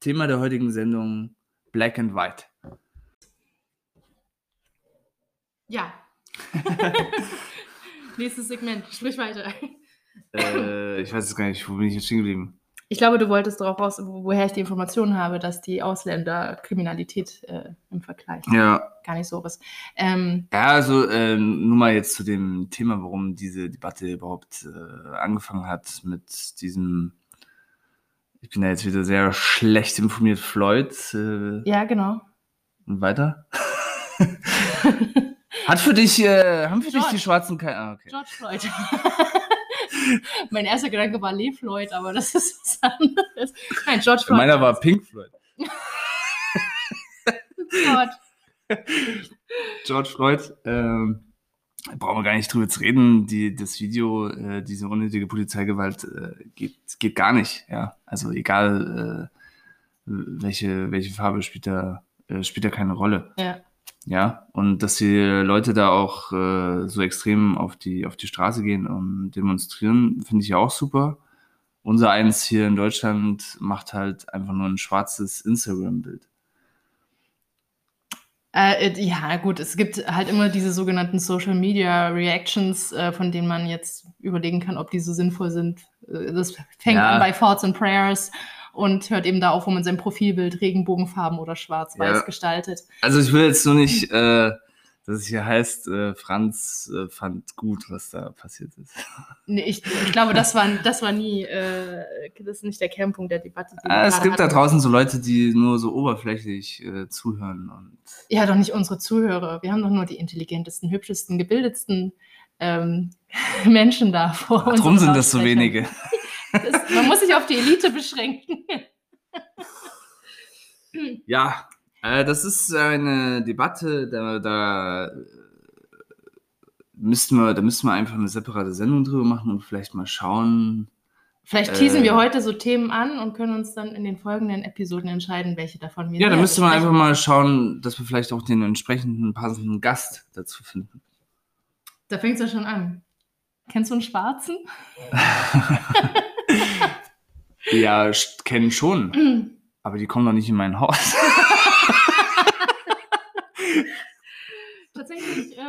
Thema der heutigen Sendung Black and White. Ja. Nächstes Segment. Sprich weiter. Äh, ich weiß es gar nicht, wo bin ich jetzt stehen geblieben? Ich glaube, du wolltest darauf raus, wo- woher ich die Informationen habe, dass die Ausländer Kriminalität äh, im Vergleich Ja, gar nicht so ist. Ähm, Ja, also äh, nur mal jetzt zu dem Thema, warum diese Debatte überhaupt äh, angefangen hat mit diesem, ich bin da jetzt wieder sehr schlecht informiert, Floyd. Äh, ja, genau. Und weiter? Hat für dich, äh, haben für dich George. die Schwarzen kein. Ah, okay. George Floyd. mein erster Gedanke war Lee Floyd, aber das ist was anderes. Nein, George Floyd. Meiner war Pink Floyd. Gott. George Floyd, ähm, brauchen wir gar nicht drüber zu reden. Die, das Video, äh, diese unnötige Polizeigewalt äh, geht, geht gar nicht. Ja, also egal, äh, welche, welche Farbe spielt da, äh, spielt da keine Rolle. Ja. Ja, und dass die Leute da auch äh, so extrem auf die, auf die Straße gehen und demonstrieren, finde ich ja auch super. Unser eins hier in Deutschland macht halt einfach nur ein schwarzes Instagram-Bild. Äh, äh, ja, gut, es gibt halt immer diese sogenannten Social Media Reactions, äh, von denen man jetzt überlegen kann, ob die so sinnvoll sind. Äh, das fängt Ja. an bei Thoughts and Prayers und hört eben da auf, wo man sein Profilbild Regenbogenfarben oder schwarz-weiß Ja. gestaltet. Also ich will jetzt nur nicht, äh, dass es hier heißt, äh, Franz äh, fand gut, was da passiert ist. Nee, ich, ich glaube, das war, das war nie, äh, das ist nicht der Kernpunkt der Debatte. Ah, es gibt da hatten. draußen so Leute, die nur so oberflächlich äh, zuhören und Ja, doch nicht unsere Zuhörer. Wir haben doch nur die intelligentesten, hübschesten, gebildetsten ähm, Menschen da vor Ach, uns. drum sind das so wenige. Das, man muss sich auf die Elite beschränken. Ja, äh, das ist eine Debatte, da, da äh, müssten wir, da müssten wir einfach eine separate Sendung drüber machen und vielleicht mal schauen. Vielleicht teasen Äh. wir heute so Themen an und können uns dann in den folgenden Episoden entscheiden, welche davon wir Ja, da müsste man einfach mal schauen, dass wir vielleicht auch den entsprechenden passenden Gast dazu finden. Da fängt es ja schon an. Kennst du einen Schwarzen? Ja, kennen schon, aber die kommen doch nicht in mein Haus. tatsächlich, äh,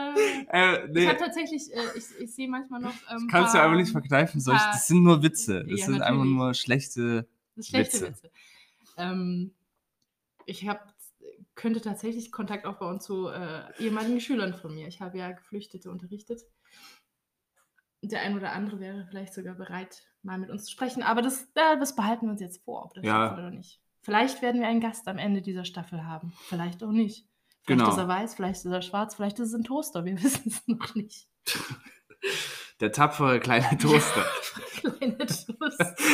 äh, ich nee, habe tatsächlich, äh, ich, ich sehe manchmal noch. Ähm, kannst du paar- einfach nicht verkneifen. Solch, paar- das sind nur Witze. Das Ja, sind einfach natürlich. nur schlechte. Das schlechte Witze. Witze. Ähm, ich habe könnte tatsächlich Kontakt aufbauen zu äh, ehemaligen Schülern von mir. Ich habe ja Geflüchtete unterrichtet. Der ein oder andere wäre vielleicht sogar bereit, mal mit uns zu sprechen. Aber das, das behalten wir uns jetzt vor, ob das Ja. oder nicht. Vielleicht werden wir einen Gast am Ende dieser Staffel haben. Vielleicht auch nicht. Vielleicht Genau. ist er weiß, vielleicht ist er schwarz, vielleicht ist es ein Toaster. Wir wissen es noch nicht. Der tapfere kleine Toaster. Kleine Toaster.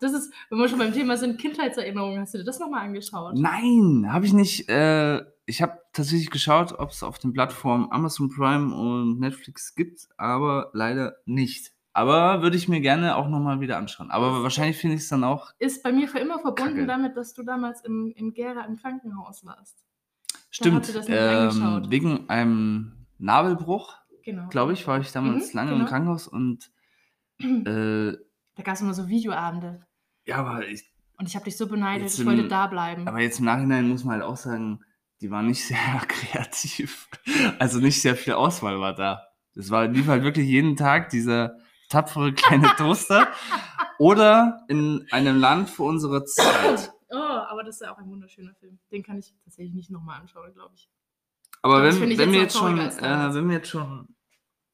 Das ist, wenn wir schon beim Thema sind, Kindheitserinnerungen. Hast du dir das nochmal angeschaut? Nein, habe ich nicht. Äh, ich habe tatsächlich geschaut, ob es auf den Plattformen Amazon Prime und Netflix gibt, aber leider nicht. Aber würde ich mir gerne auch nochmal wieder anschauen. Aber wahrscheinlich finde ich es dann auch. Ist bei mir für immer verbunden Kacke. damit, dass du damals im, in Gera im Krankenhaus warst. Stimmt. ähm, wegen einem Nabelbruch, Genau. glaube ich, war ich damals Mhm, lange genau. im Krankenhaus und äh, Da gab es immer so Videoabende. ja, aber ich, Und ich habe dich so beneidet, Jetzt ich wollte im- da bleiben. Aber jetzt im Nachhinein muss man halt auch sagen, die waren nicht sehr kreativ. Also nicht sehr viel Auswahl war da. Das war lief halt wirklich jeden Tag dieser tapfere kleine Toaster. Oder in einem Land vor unserer Zeit. Oh, aber das ist ja auch ein wunderschöner Film. Den kann ich tatsächlich nicht nochmal anschauen, glaube ich. Aber wenn, wenn, wir jetzt jetzt noch schon, äh, wenn wir jetzt schon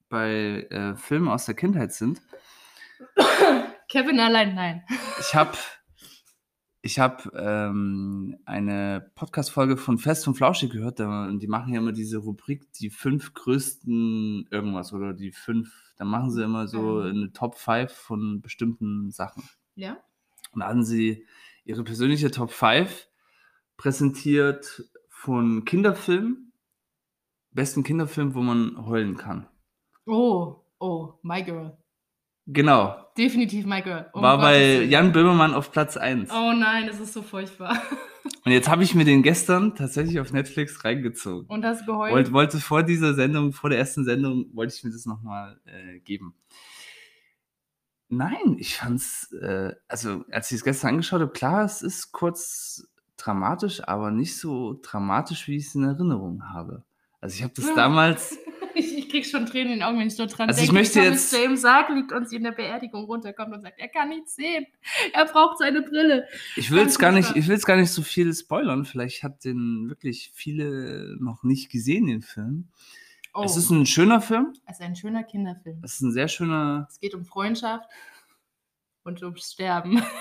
bei äh, Filmen aus der Kindheit sind, Kevin allein, nein. ich habe ich hab, ähm, eine Podcast-Folge von Fest und Flauschig gehört, da, und die machen ja immer diese Rubrik, die fünf größten irgendwas oder die fünf, da machen sie immer so Mhm. eine Top 5 von bestimmten Sachen. Ja? Und da hatten sie ihre persönliche Top 5 präsentiert von Kinderfilmen, besten Kinderfilm, wo man heulen kann. Oh, oh, My Girl. Genau, Definitiv My Girl. Um war bei. Jan Böhmermann auf Platz 1. Oh nein, das ist so furchtbar. Und jetzt habe ich mir den gestern tatsächlich auf Netflix reingezogen. Und hast geheult. Wollte, wollte vor dieser Sendung, vor der ersten Sendung, wollte ich mir das nochmal äh, geben. Nein, ich fand's, äh, also als ich es gestern angeschaut habe, klar, es ist kurz dramatisch, aber nicht so dramatisch, wie ich es in Erinnerung habe. Also ich habe das damals. Ich, ich krieg schon Tränen in den Augen, wenn ich dort dran Also ich denke. möchte wie jetzt- Thomas James Sarg liegt und sie in der Beerdigung runterkommt und sagt, er kann nichts sehen. Er braucht seine Brille. Ich will jetzt gar nicht, ich will gar nicht so viel spoilern. Vielleicht hat den wirklich viele noch nicht gesehen, den Film. Oh, Es ist ein schöner Film. es ist ein schöner Kinderfilm. Es ist ein sehr schöner. Es geht um Freundschaft und ums Sterben.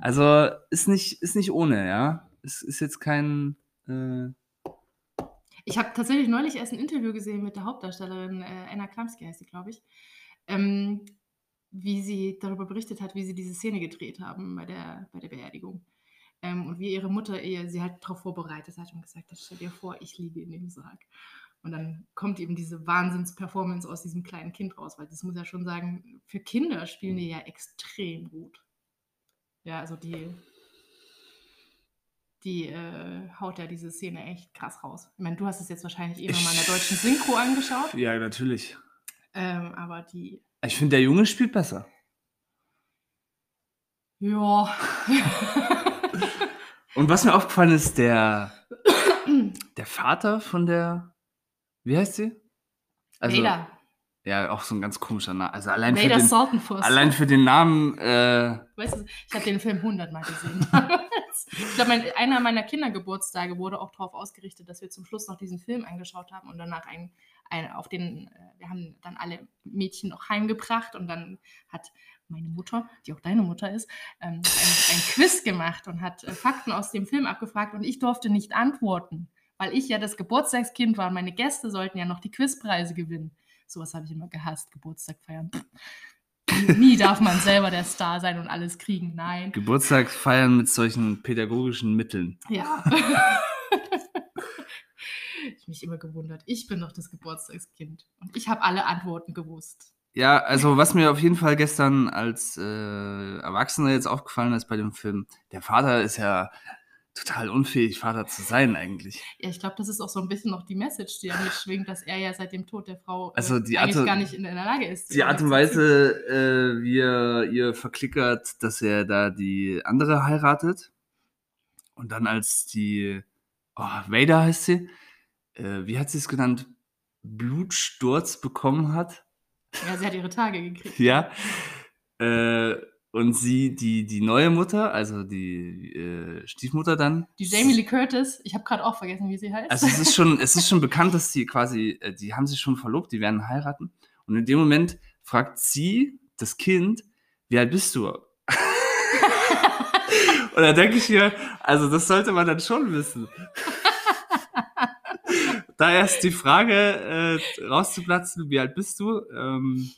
Also ist nicht, ist nicht ohne, ja. Es ist jetzt kein. Äh, Ich habe tatsächlich neulich erst ein Interview gesehen mit der Hauptdarstellerin, äh, Anna Klamski heißt sie, glaube ich, ähm, wie sie darüber berichtet hat, wie sie diese Szene gedreht haben bei der, bei der Beerdigung. Ähm, und wie ihre Mutter ihr, sie halt darauf vorbereitet hat und gesagt hat, stell dir vor, ich liege in dem Sarg. Und dann kommt eben diese Wahnsinns-Performance aus diesem kleinen Kind raus, weil das muss ja schon sagen, für Kinder spielen die ja extrem gut. Ja, also die, die äh, haut ja diese Szene echt krass raus. Ich meine, du hast es jetzt wahrscheinlich eh nochmal in der deutschen Synchro angeschaut, ja, natürlich. ähm, aber die, Ich finde, der Junge spielt besser. ja. Und was mir aufgefallen ist, der, der Vater von der. Wie heißt sie? Vader. Ja, auch so ein ganz komischer Name. Also allein für den, allein für den Namen. Äh, Weißt du, ich habe den Film hundertmal gesehen. Ich glaube, mein, einer meiner Kindergeburtstage wurde auch darauf ausgerichtet, dass wir zum Schluss noch diesen Film angeschaut haben und danach ein, ein, auf den, äh, wir haben dann alle Mädchen noch heimgebracht und dann hat meine Mutter, die auch deine Mutter ist, ähm, ein, ein Quiz gemacht und hat äh, Fakten aus dem Film abgefragt und ich durfte nicht antworten, weil ich ja das Geburtstagskind war und meine Gäste sollten ja noch die Quizpreise gewinnen. Sowas habe ich immer gehasst, Geburtstag feiern. Nie darf man selber der Star sein und alles kriegen. Nein. Geburtstag feiern mit solchen pädagogischen Mitteln. Ja. ich mich immer gewundert. Ich bin doch das Geburtstagskind. Und ich habe alle Antworten gewusst. Ja, also was mir auf jeden Fall gestern als äh, Erwachsener jetzt aufgefallen ist bei dem Film, der Vater ist ja total unfähig, Vater zu sein eigentlich. Ja, ich glaube, das ist auch so ein bisschen noch die Message, die mich schwingt, dass er ja seit dem Tod der Frau äh, Also die eigentlich Art- gar nicht in der Lage ist. Die Art und Weise, äh, wie er ihr verklickert, dass er da die andere heiratet. Und dann als die, oh, Vader heißt sie, äh, wie hat sie es genannt, Blutsturz bekommen hat. Ja, sie hat ihre Tage gekriegt. Ja. Äh, und sie, die, die neue Mutter, also die äh, Stiefmutter dann. Die Jamie Lee Curtis, ich habe gerade auch vergessen, wie sie heißt. Also es ist schon, es ist schon bekannt, dass die quasi, äh, die haben sich schon verlobt, die werden heiraten. Und in dem Moment fragt sie das Kind, wie alt bist du? Und da denke ich mir, also das sollte man dann schon wissen. da erst die Frage äh, rauszuplatzen, wie alt bist du? Ähm,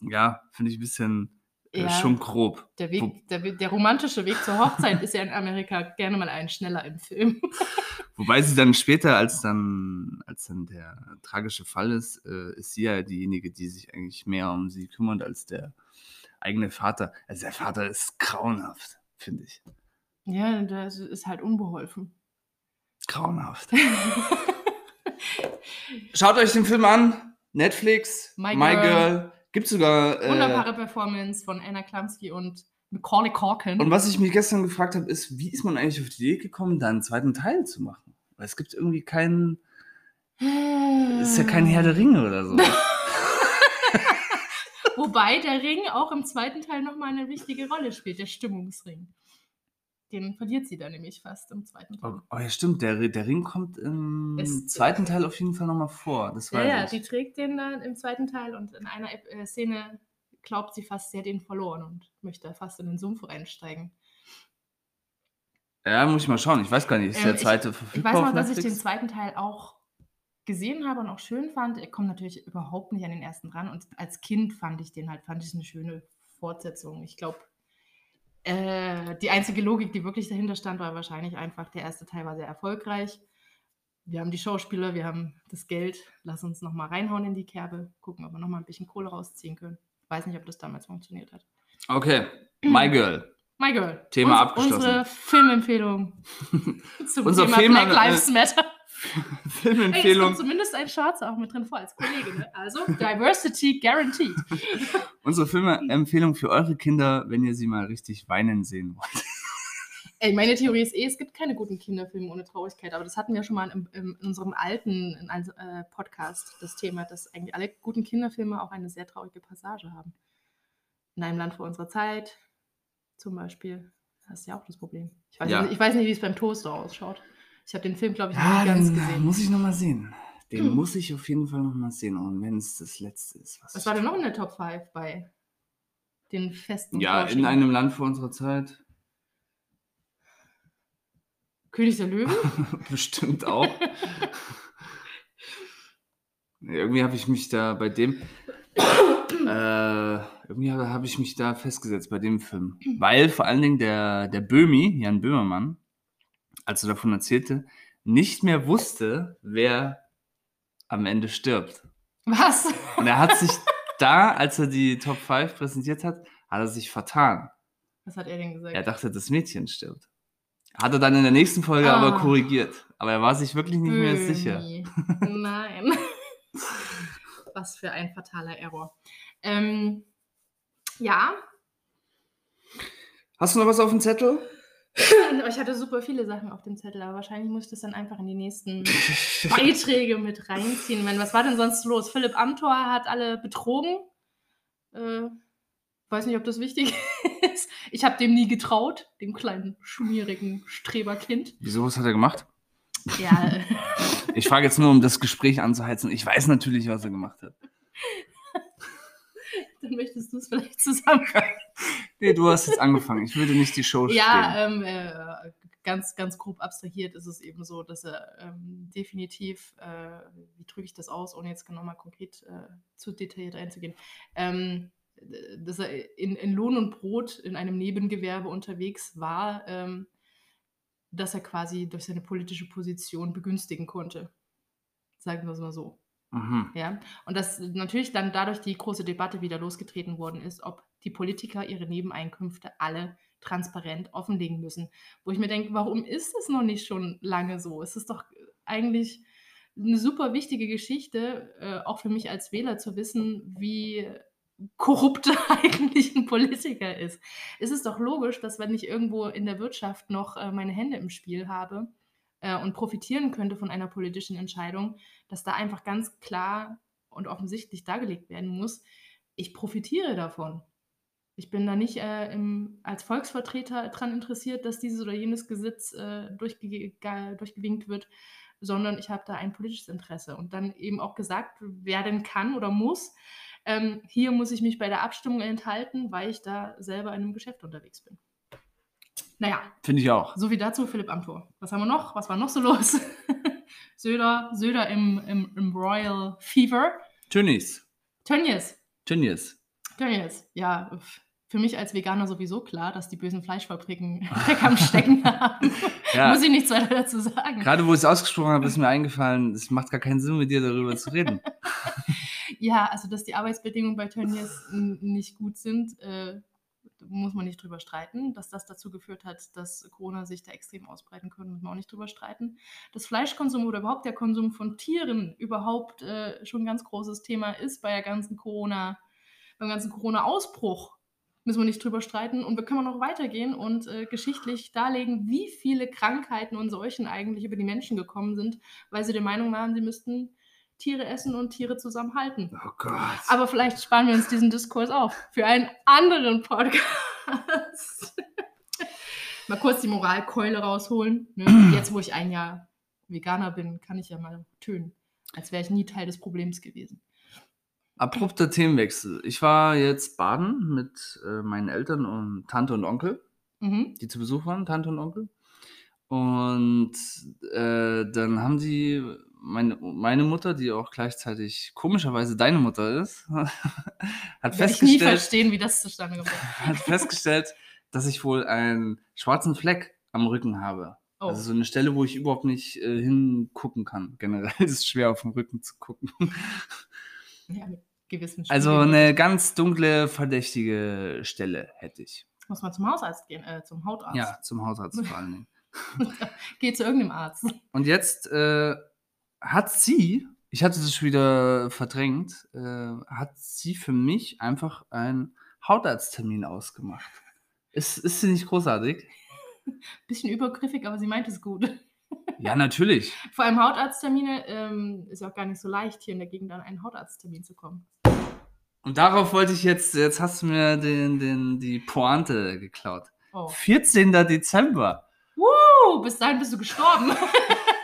ja, finde ich ein bisschen Ja. schon grob. der, Weg, der, der romantische Weg zur Hochzeit ist ja in Amerika gerne mal ein schneller im Film. Wobei sie dann später, als dann, als dann der tragische Fall ist, äh, ist sie ja diejenige, die sich eigentlich mehr um sie kümmert als der eigene Vater. Also der Vater ist grauenhaft, finde ich. Ja, das ist halt unbeholfen. Grauenhaft. Schaut euch den Film an. Netflix, My My, Girl. Girl. Gibt sogar. Äh, Wunderbare Performance von Anna Klamski und Macaulay Culkin. und was ich mich gestern gefragt habe, ist, wie ist man eigentlich auf die Idee gekommen, da einen zweiten Teil zu machen? Weil es gibt irgendwie keinen. Es ist ja kein Herr der Ringe oder so. Wobei der Ring auch im zweiten Teil nochmal eine wichtige Rolle spielt, der Stimmungsring. Den verliert sie dann nämlich fast im zweiten Teil. Oh, oh ja, stimmt. Der, der Ring kommt im Es- zweiten Teil auf jeden Fall nochmal vor. Das Ja, ja, ich. die trägt den dann im zweiten Teil und in einer äh, Szene glaubt sie fast, sie hat ihn verloren und möchte fast in den Sumpf einsteigen. Ja, muss ich mal schauen. Ich weiß gar nicht, ist Ähm, der ich- zweite Ich verfügbar weiß noch, dass ich den zweiten Teil auch gesehen habe und auch schön fand. Er kommt natürlich überhaupt nicht an den ersten dran und als Kind fand ich den halt, fand ich eine schöne Fortsetzung. Ich glaube, äh, die einzige Logik, die wirklich dahinter stand, war wahrscheinlich einfach, der erste Teil war sehr erfolgreich. Wir haben die Schauspieler, wir haben das Geld, lass uns nochmal reinhauen in die Kerbe, gucken, ob wir nochmal ein bisschen Kohle rausziehen können. Weiß nicht, ob das damals funktioniert hat. Okay, My Girl. My Girl. Thema uns, abgeschlossen. Unsere Filmempfehlung zum Unser Thema Film- Black Lives Matter. Es Filmempfehlung. kommt zumindest ein Schwarzer auch mit drin vor als Kollege. Ne? Also, Diversity guaranteed. Unsere Filmempfehlung für eure Kinder, wenn ihr sie mal richtig weinen sehen wollt. Ey, meine Theorie ist eh, es gibt keine guten Kinderfilme ohne Traurigkeit, aber das hatten wir schon mal im, in unserem alten in, äh, Podcast, das Thema, dass eigentlich alle guten Kinderfilme auch eine sehr traurige Passage haben. In einem Land vor unserer Zeit zum Beispiel, das ist ja auch das Problem. Ich weiß, Ja. nicht, ich weiß nicht, wie es beim Toaster ausschaut. Ich habe den Film, glaube ich, Ja, nie ganz den gesehen. muss ich nochmal sehen. Den Hm. muss ich auf jeden Fall nochmal sehen. Und wenn es das letzte ist, was. Was war denn noch in der Top 5 bei den festen Ja, in Vorschlägen? einem Land vor unserer Zeit. König der Löwen? Bestimmt auch. Irgendwie habe ich mich da bei dem. Äh, irgendwie habe hab ich mich da festgesetzt bei dem Film. Weil vor allen Dingen der, der Böhmi, Jan Böhmermann, als er davon erzählte, nicht mehr wusste, wer am Ende stirbt. Was? Und er hat sich da, als er die Top 5 präsentiert hat, hat er sich vertan. Was hat er denn gesagt? Er dachte, das Mädchen stirbt. Hat er dann in der nächsten Folge Ah. aber korrigiert. Aber er war sich wirklich nicht mehr sicher. Nein. Was für ein fataler Error. Ähm, ja, Hast du noch was auf dem Zettel? ich hatte super viele Sachen auf dem Zettel, aber wahrscheinlich muss ich das dann einfach in die nächsten Beiträge mit reinziehen. Meine, was war denn sonst los? Philipp Amthor hat alle betrogen. Äh, weiß nicht, ob das wichtig ist. Ich habe dem nie getraut, dem kleinen, schmierigen Streberkind. Wieso, was hat er gemacht? Ja, Ich frage jetzt nur, um das Gespräch anzuheizen. Ich weiß natürlich, was er gemacht hat. Dann möchtest du es vielleicht zusammenfassen. Nee, du hast jetzt angefangen. Ich würde nicht die Show Ja, stehen. ähm, äh, ganz, ganz grob abstrahiert ist es eben so, dass er ähm, definitiv, äh, wie drücke ich das aus, ohne jetzt genau mal konkret äh, zu detailliert einzugehen, ähm, äh, dass er in, in Lohn und Brot in einem Nebengewerbe unterwegs war, ähm, dass er quasi durch seine politische Position begünstigen konnte. Sagen wir es mal so. Mhm. Ja, und dass natürlich dann dadurch die große Debatte wieder losgetreten worden ist, ob die Politiker ihre Nebeneinkünfte alle transparent offenlegen müssen. Wo ich mir denke, warum ist es noch nicht schon lange so? Es ist doch eigentlich eine super wichtige Geschichte, äh, auch für mich als Wähler zu wissen, wie korrupt eigentlich ein Politiker ist. Es ist doch logisch, dass wenn ich irgendwo in der Wirtschaft noch äh, meine Hände im Spiel habe äh, und profitieren könnte von einer politischen Entscheidung, dass da einfach ganz klar und offensichtlich dargelegt werden muss, ich profitiere davon. Ich bin da nicht äh, im, als Volksvertreter daran interessiert, dass dieses oder jenes Gesetz äh, durchge ge- durchgewinkt wird, sondern ich habe da ein politisches Interesse und dann eben auch gesagt werden kann oder muss, ähm, hier muss ich mich bei der Abstimmung enthalten, weil ich da selber in einem Geschäft unterwegs bin. Naja, Finde ich auch. so viel dazu, Philipp Amthor. Was haben wir noch? Was war noch so los? Söder, Söder im, im, im Royal Fever. Tönnies. Tönnies. Tönnies. Tönnies. Ja, für mich als Veganer sowieso klar, dass die bösen Fleischfabriken Dreck am Stecken haben. Ja. Muss ich nichts weiter dazu sagen. Gerade wo ich es ausgesprochen habe, ist mir eingefallen, es macht gar keinen Sinn, mit dir darüber zu reden. Ja, also dass die Arbeitsbedingungen bei Tönnies nicht gut sind, äh, muss man nicht drüber streiten. Dass das dazu geführt hat, dass Corona sich da extrem ausbreiten könnte, muss man auch nicht drüber streiten. Dass Fleischkonsum oder überhaupt der Konsum von Tieren überhaupt äh, schon ein ganz großes Thema ist bei der ganzen Corona, beim ganzen Corona-Ausbruch. Müssen wir nicht drüber streiten. Und wir können noch weitergehen und äh, geschichtlich darlegen, wie viele Krankheiten und Seuchen eigentlich über die Menschen gekommen sind, weil sie der Meinung waren, sie müssten Tiere essen und Tiere zusammenhalten. Oh Gott. Aber vielleicht sparen wir uns diesen Diskurs auf für einen anderen Podcast. mal kurz die Moralkeule rausholen. Ne? Jetzt, wo ich ein Jahr Veganer bin, kann ich ja mal tönen, als wäre ich nie Teil des Problems gewesen. Abrupter Themenwechsel. Ich war jetzt baden mit äh, meinen Eltern und Tante und Onkel, Mhm. die zu Besuch waren, Tante und Onkel. Und äh, dann haben die, meine, meine Mutter, die auch gleichzeitig komischerweise deine Mutter ist, hat Werde ich nie festgestellt, verstehen, wie das zustande ist. hat festgestellt, dass ich wohl einen schwarzen Fleck am Rücken habe. Oh. Also so eine Stelle, wo ich überhaupt nicht äh, hingucken kann. Generell ist es schwer, auf dem Rücken zu gucken. ja, mit gewissen Also eine ganz dunkle, verdächtige Stelle hätte ich. Muss man zum Hausarzt gehen, äh, zum Hautarzt. Ja, zum Hausarzt vor allen Dingen. Geh zu irgendeinem Arzt. Und jetzt äh, hat sie, ich hatte das schon wieder verdrängt, äh, hat sie für mich einfach einen Hautarzttermin ausgemacht. Ist, ist sie nicht großartig? Bisschen übergriffig, aber sie meint es gut. Ja, natürlich. Vor allem Hautarzttermine ähm, ist ja auch gar nicht so leicht, hier in der Gegend an einen Hautarzttermin zu kommen. Und darauf wollte ich jetzt, jetzt hast du mir den, den, die Pointe geklaut. Oh. 14. Dezember. Uh, bis dahin bist du gestorben.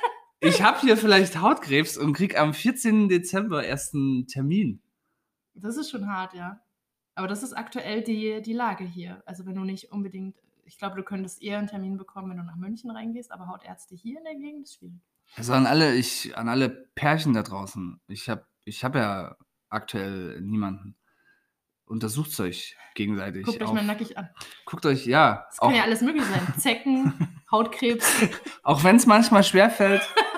Ich habe hier vielleicht Hautkrebs und krieg am 14. Dezember erst einen Termin. Das ist schon hart, ja. Aber das ist aktuell die, die Lage hier. Also wenn du nicht unbedingt, ich glaube, du könntest eher einen Termin bekommen, wenn du nach München reingehst, aber Hautärzte hier in der Gegend ist schwierig. Also an alle, ich, an alle Pärchen da draußen. Ich habe ich hab ja aktuell niemanden. Untersucht euch gegenseitig. Guckt euch auf- mal nackig an. Guckt euch, ja. Das kann ja alles möglich sein. Zecken, Hautkrebs. auch wenn es manchmal schwerfällt,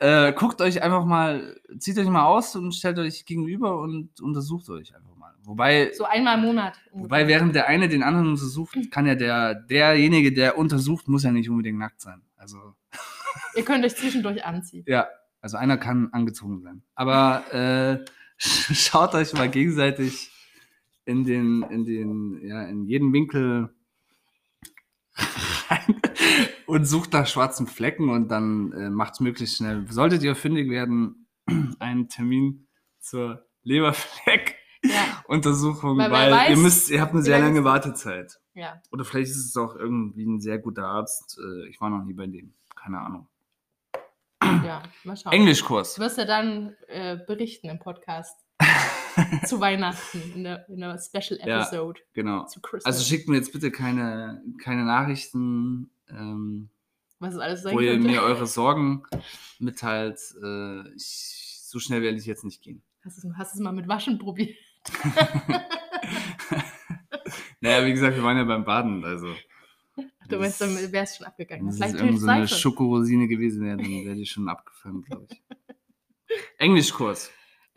äh, guckt euch einfach mal, zieht euch mal aus und stellt euch gegenüber und untersucht euch einfach mal. Wobei, So einmal im Monat. wobei während der eine den anderen untersucht, kann ja der, derjenige, der untersucht, muss ja nicht unbedingt nackt sein. Also, Ihr könnt euch zwischendurch anziehen. ja, also einer kann angezogen sein. Aber äh, schaut euch mal gegenseitig in den, in den, ja, in jeden Winkel rein und sucht nach schwarzen Flecken und dann äh, macht es möglichst schnell. Solltet ihr fündig werden, einen Termin zur Leberfleck-Untersuchung, Ja. Weil weil, weiß, ihr müsst, ihr habt eine sehr lange Wartezeit. ja. Oder vielleicht ist es auch irgendwie ein sehr guter Arzt. Äh, Ich war noch nie bei dem. Keine Ahnung. Ja, mal schauen. Englischkurs. Du wirst ja dann äh, berichten im Podcast zu Weihnachten in der, in der Special Ja. Episode Genau. zu Christmas. Also schickt mir jetzt bitte keine, keine Nachrichten, ähm, was es alles sein wo ihr könnte. mir eure Sorgen mitteilt. Äh, ich, so schnell werde ich jetzt nicht gehen. Hast du es- hast es mal mit Waschen probiert? Naja, wie gesagt, wir waren ja beim Baden. Also, Du meinst, dann wäre es schon abgegangen. wenn es Vielleicht irgend hilft so eine. Schokorosine gewesen wäre, dann wäre die schon abgefallen, glaube ich. Englischkurs.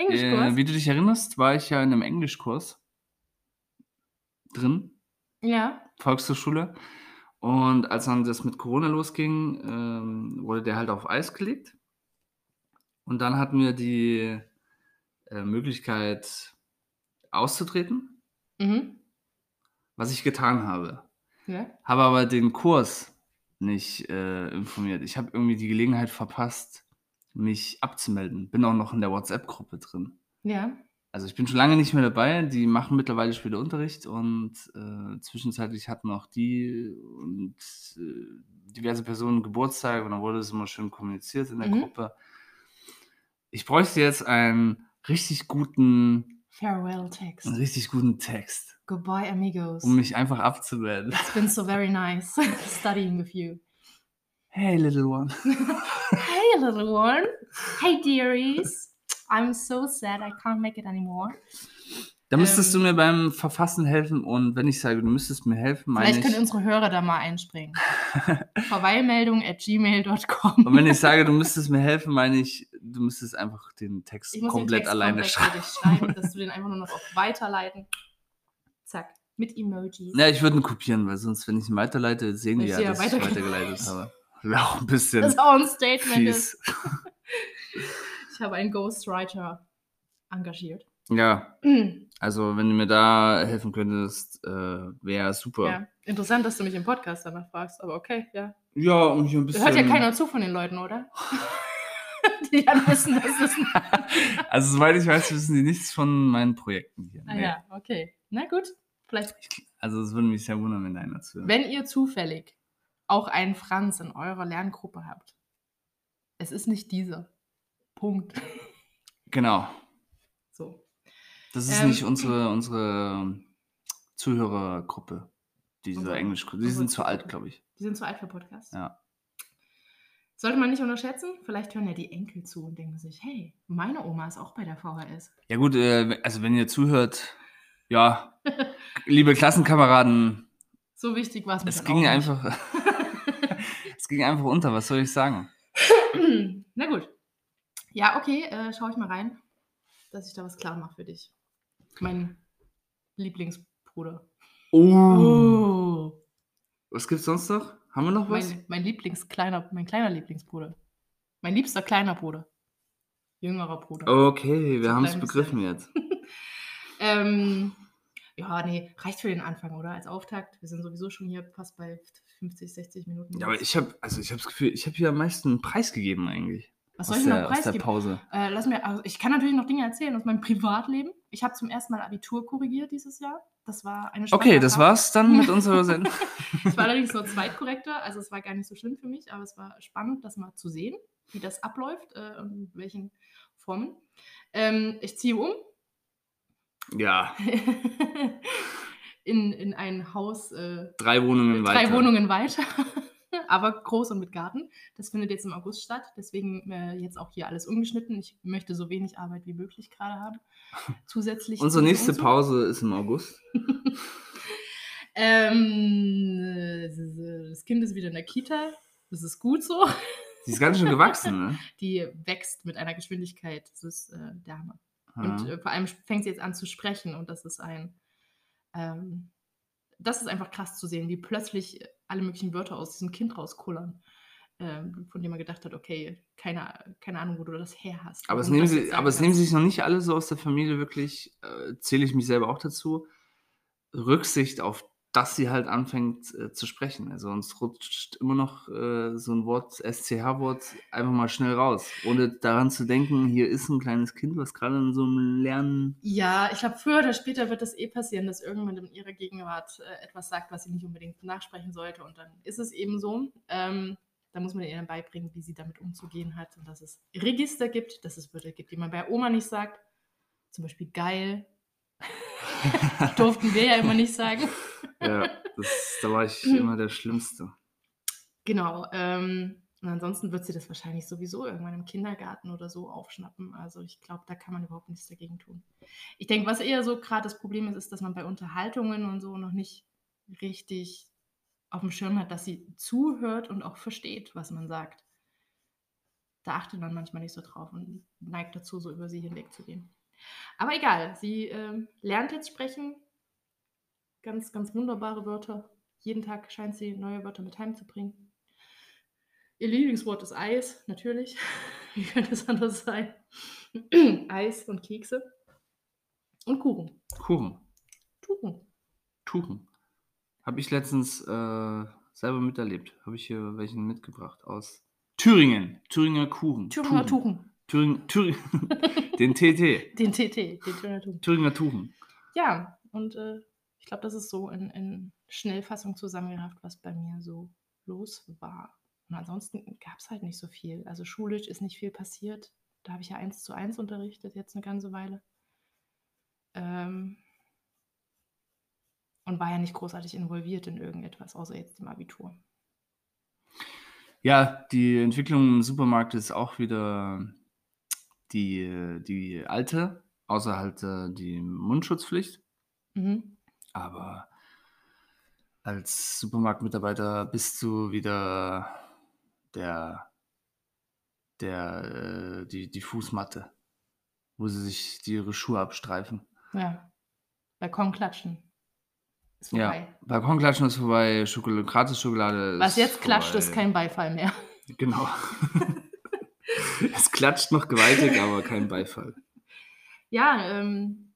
Englischkurs? Äh, wie du dich erinnerst, war ich ja in einem Englischkurs drin. ja. Volkshochschule. Und als dann das mit Corona losging, ähm, wurde der halt auf Eis gelegt. Und dann hatten wir die äh, Möglichkeit auszutreten, Mhm. was ich getan habe. ja. Habe aber den Kurs nicht äh, informiert. Ich habe irgendwie die Gelegenheit verpasst, mich abzumelden. Bin auch noch in der WhatsApp-Gruppe drin. Ja. Also ich bin schon lange nicht mehr dabei. Die machen mittlerweile später Unterricht und äh, zwischenzeitlich hatten auch die und äh, diverse Personen Geburtstag und dann wurde es immer schön kommuniziert in der Mhm. Gruppe. Ich bräuchte jetzt einen richtig guten, Farewell Text. einen richtig guten Text, Goodbye, amigos. um mich einfach abzumelden. It's been so very nice studying with you. Hey little one. Hey, little one. Hey, dearies. I'm so sad I can't make it anymore. Da müsstest Ähm. du mir beim Verfassen helfen und wenn ich sage, du müsstest mir helfen, meine Vielleicht ich. können unsere Hörer da mal einspringen. Verweilmeldung at gmail.com. Und wenn ich sage, du müsstest mir helfen, meine ich, du müsstest einfach den Text komplett den Text alleine komplett schreiben. schreiben, dass du den einfach nur noch auf Weiterleiten. Zack. Mit Emojis. Ja, ich würde ihn kopieren, weil sonst, wenn ich ihn weiterleite, sehen die Ich ja, dass ich weitergeleitet habe. Auch ein bisschen das ist auch ein Statement. Ist. fies. Ich habe einen Ghostwriter engagiert. Ja, Mm, also wenn du mir da helfen könntest, äh, wäre super. Ja. Interessant, dass du mich im Podcast danach fragst, aber okay, ja. Ja, um hier ein bisschen. Hört ja keiner zu von den Leuten, oder? Die dann wissen, dass das. Also, soweit ich weiß, wissen die nichts von meinen Projekten hier. Ah Nee. ja, okay. Na gut. Vielleicht, Also, es würde mich sehr wundern, wenn einer zuhört. wenn ihr zufällig auch einen Franz in eurer Lerngruppe habt, es ist nicht dieser. Punkt. Genau. So. Das ist Ähm, nicht unsere, unsere Zuhörergruppe, diese Unsere- Englischgruppe. Die sind zu alt, glaube ich. Die sind zu alt für Podcasts. Ja. Sollte man nicht unterschätzen. Vielleicht hören ja die Enkel zu und denken sich, hey, meine Oma ist auch bei der VHS. Ja, gut, äh, also wenn ihr zuhört, ja, liebe Klassenkameraden, So wichtig war es mir es ging nicht. einfach. es ging einfach unter, was soll ich sagen? Na gut. Ja, okay, äh, schau ich mal rein, dass ich da was klar mache für dich. Mein Lieblingsbruder. Oh. Was gibt's sonst noch? Haben wir noch was? Mein, mein Lieblingskleiner, mein kleiner Lieblingsbruder. Mein liebster kleiner Bruder. Jüngerer Bruder. Okay, wir So haben es begriffen jetzt. Ähm, Ja, nee, reicht für den Anfang, oder? Als Auftakt. Wir sind sowieso schon hier fast bei 50, 60 Minuten. Ja, aber ich habe also ich habe das Gefühl, ich habe hier am meisten Preis gegeben eigentlich. Was soll ich noch der, der preisgeben? Pause. Äh, lass mir, also ich kann natürlich noch Dinge erzählen aus meinem Privatleben. Ich habe zum ersten Mal Abitur korrigiert dieses Jahr. Das war eine Okay, das war's dann mit unserer Sendung. Es war allerdings nur Zweitkorrektor, also es war gar nicht so schlimm für mich, aber es war spannend, das mal zu sehen, wie das abläuft äh, und in welchen Formen. Ähm, ich ziehe um ja, in, in ein Haus äh, drei Wohnungen drei weiter. Wohnungen weiter, aber groß und mit Garten. Das findet jetzt im August statt, deswegen äh, jetzt auch hier alles umgeschnitten. Ich möchte so wenig Arbeit wie möglich gerade haben. Zusätzlich. Unsere nächste Umzug. Pause ist im August. Ähm, äh, das Kind ist wieder in der Kita. Das ist gut so. Sie ist ganz schön gewachsen, ne? Die wächst mit einer Geschwindigkeit. Das ist äh, der Hammer. Ja. Und äh, vor allem fängt sie jetzt an zu sprechen. Und das ist ein. Ähm, das ist einfach krass zu sehen, wie plötzlich alle möglichen Wörter aus diesem Kind rauskullern. Ähm, von dem man gedacht hat, okay, keine, keine Ahnung, wo du das her hast. Aber es, nehmen sie, aber es nehmen sich noch nicht alle so aus der Familie wirklich, äh, zähle ich mich selber auch dazu, Rücksicht auf, dass sie halt anfängt äh, zu sprechen. Also uns rutscht immer noch äh, so ein Wort, SCH-Wort, einfach mal schnell raus, ohne daran zu denken, hier ist ein kleines Kind, was gerade in so einem Lernen. Ja, ich glaube, früher oder später wird das eh passieren, dass irgendjemand in ihrer Gegenwart äh, etwas sagt, was sie nicht unbedingt nachsprechen sollte. Und dann ist es eben so. Ähm, da muss man ihr dann beibringen, wie sie damit umzugehen hat und dass es Register gibt, dass es Wörter gibt, die man bei Oma nicht sagt. Zum Beispiel geil. Durften wir ja immer nicht sagen. Ja, das, da war ich Mhm. immer der Schlimmste. Genau. Ähm, und ansonsten wird sie das wahrscheinlich sowieso irgendwann im Kindergarten oder so aufschnappen. Also ich glaube, da kann man überhaupt nichts dagegen tun. Ich denke, was eher so gerade das Problem ist, ist, dass man bei Unterhaltungen und so noch nicht richtig auf dem Schirm hat, dass sie zuhört und auch versteht, was man sagt. Da achtet man manchmal nicht so drauf und neigt dazu, so über sie hinwegzugehen. Aber egal, sie ähm, lernt jetzt sprechen. Ganz, ganz wunderbare Wörter. Jeden Tag scheint sie neue Wörter mit heimzubringen. Ihr Lieblingswort ist Eis, natürlich. Wie könnte es anders sein? Eis und Kekse. Und Kuchen. Kuchen. Kuchen. Tuchen. Habe ich letztens äh, selber miterlebt. Habe ich hier welchen mitgebracht aus Thüringen. Thüringer Kuchen. Thüringer Tuchen. Thüringen, Thüringen, den TT. Den TT, den Thüringer Tuchen. Thüringer Tuchen. Ja, und äh, ich glaube, das ist so in, in Schnellfassung zusammengerafft, was bei mir so los war. Und ansonsten gab es halt nicht so viel. Also schulisch ist nicht viel passiert. Da habe ich ja eins zu eins unterrichtet, jetzt eine ganze Weile. Ähm, und war ja nicht großartig involviert in irgendetwas, außer jetzt im Abitur. Ja, die Entwicklung im Supermarkt ist auch wieder die, die alte, außer halt äh, die Mundschutzpflicht. Mhm. Aber als Supermarktmitarbeiter bist du wieder der, der, äh, die, die Fußmatte, wo sie sich die ihre Schuhe abstreifen. Ja. Balkon klatschen. Ist Ja, vorbei. Balkonklatschen ist vorbei, Schokolade, Gratis-Schokolade Was ist jetzt klatscht, ist kein Beifall mehr. Genau. es klatscht noch gewaltig, aber kein Beifall. Ja, ähm,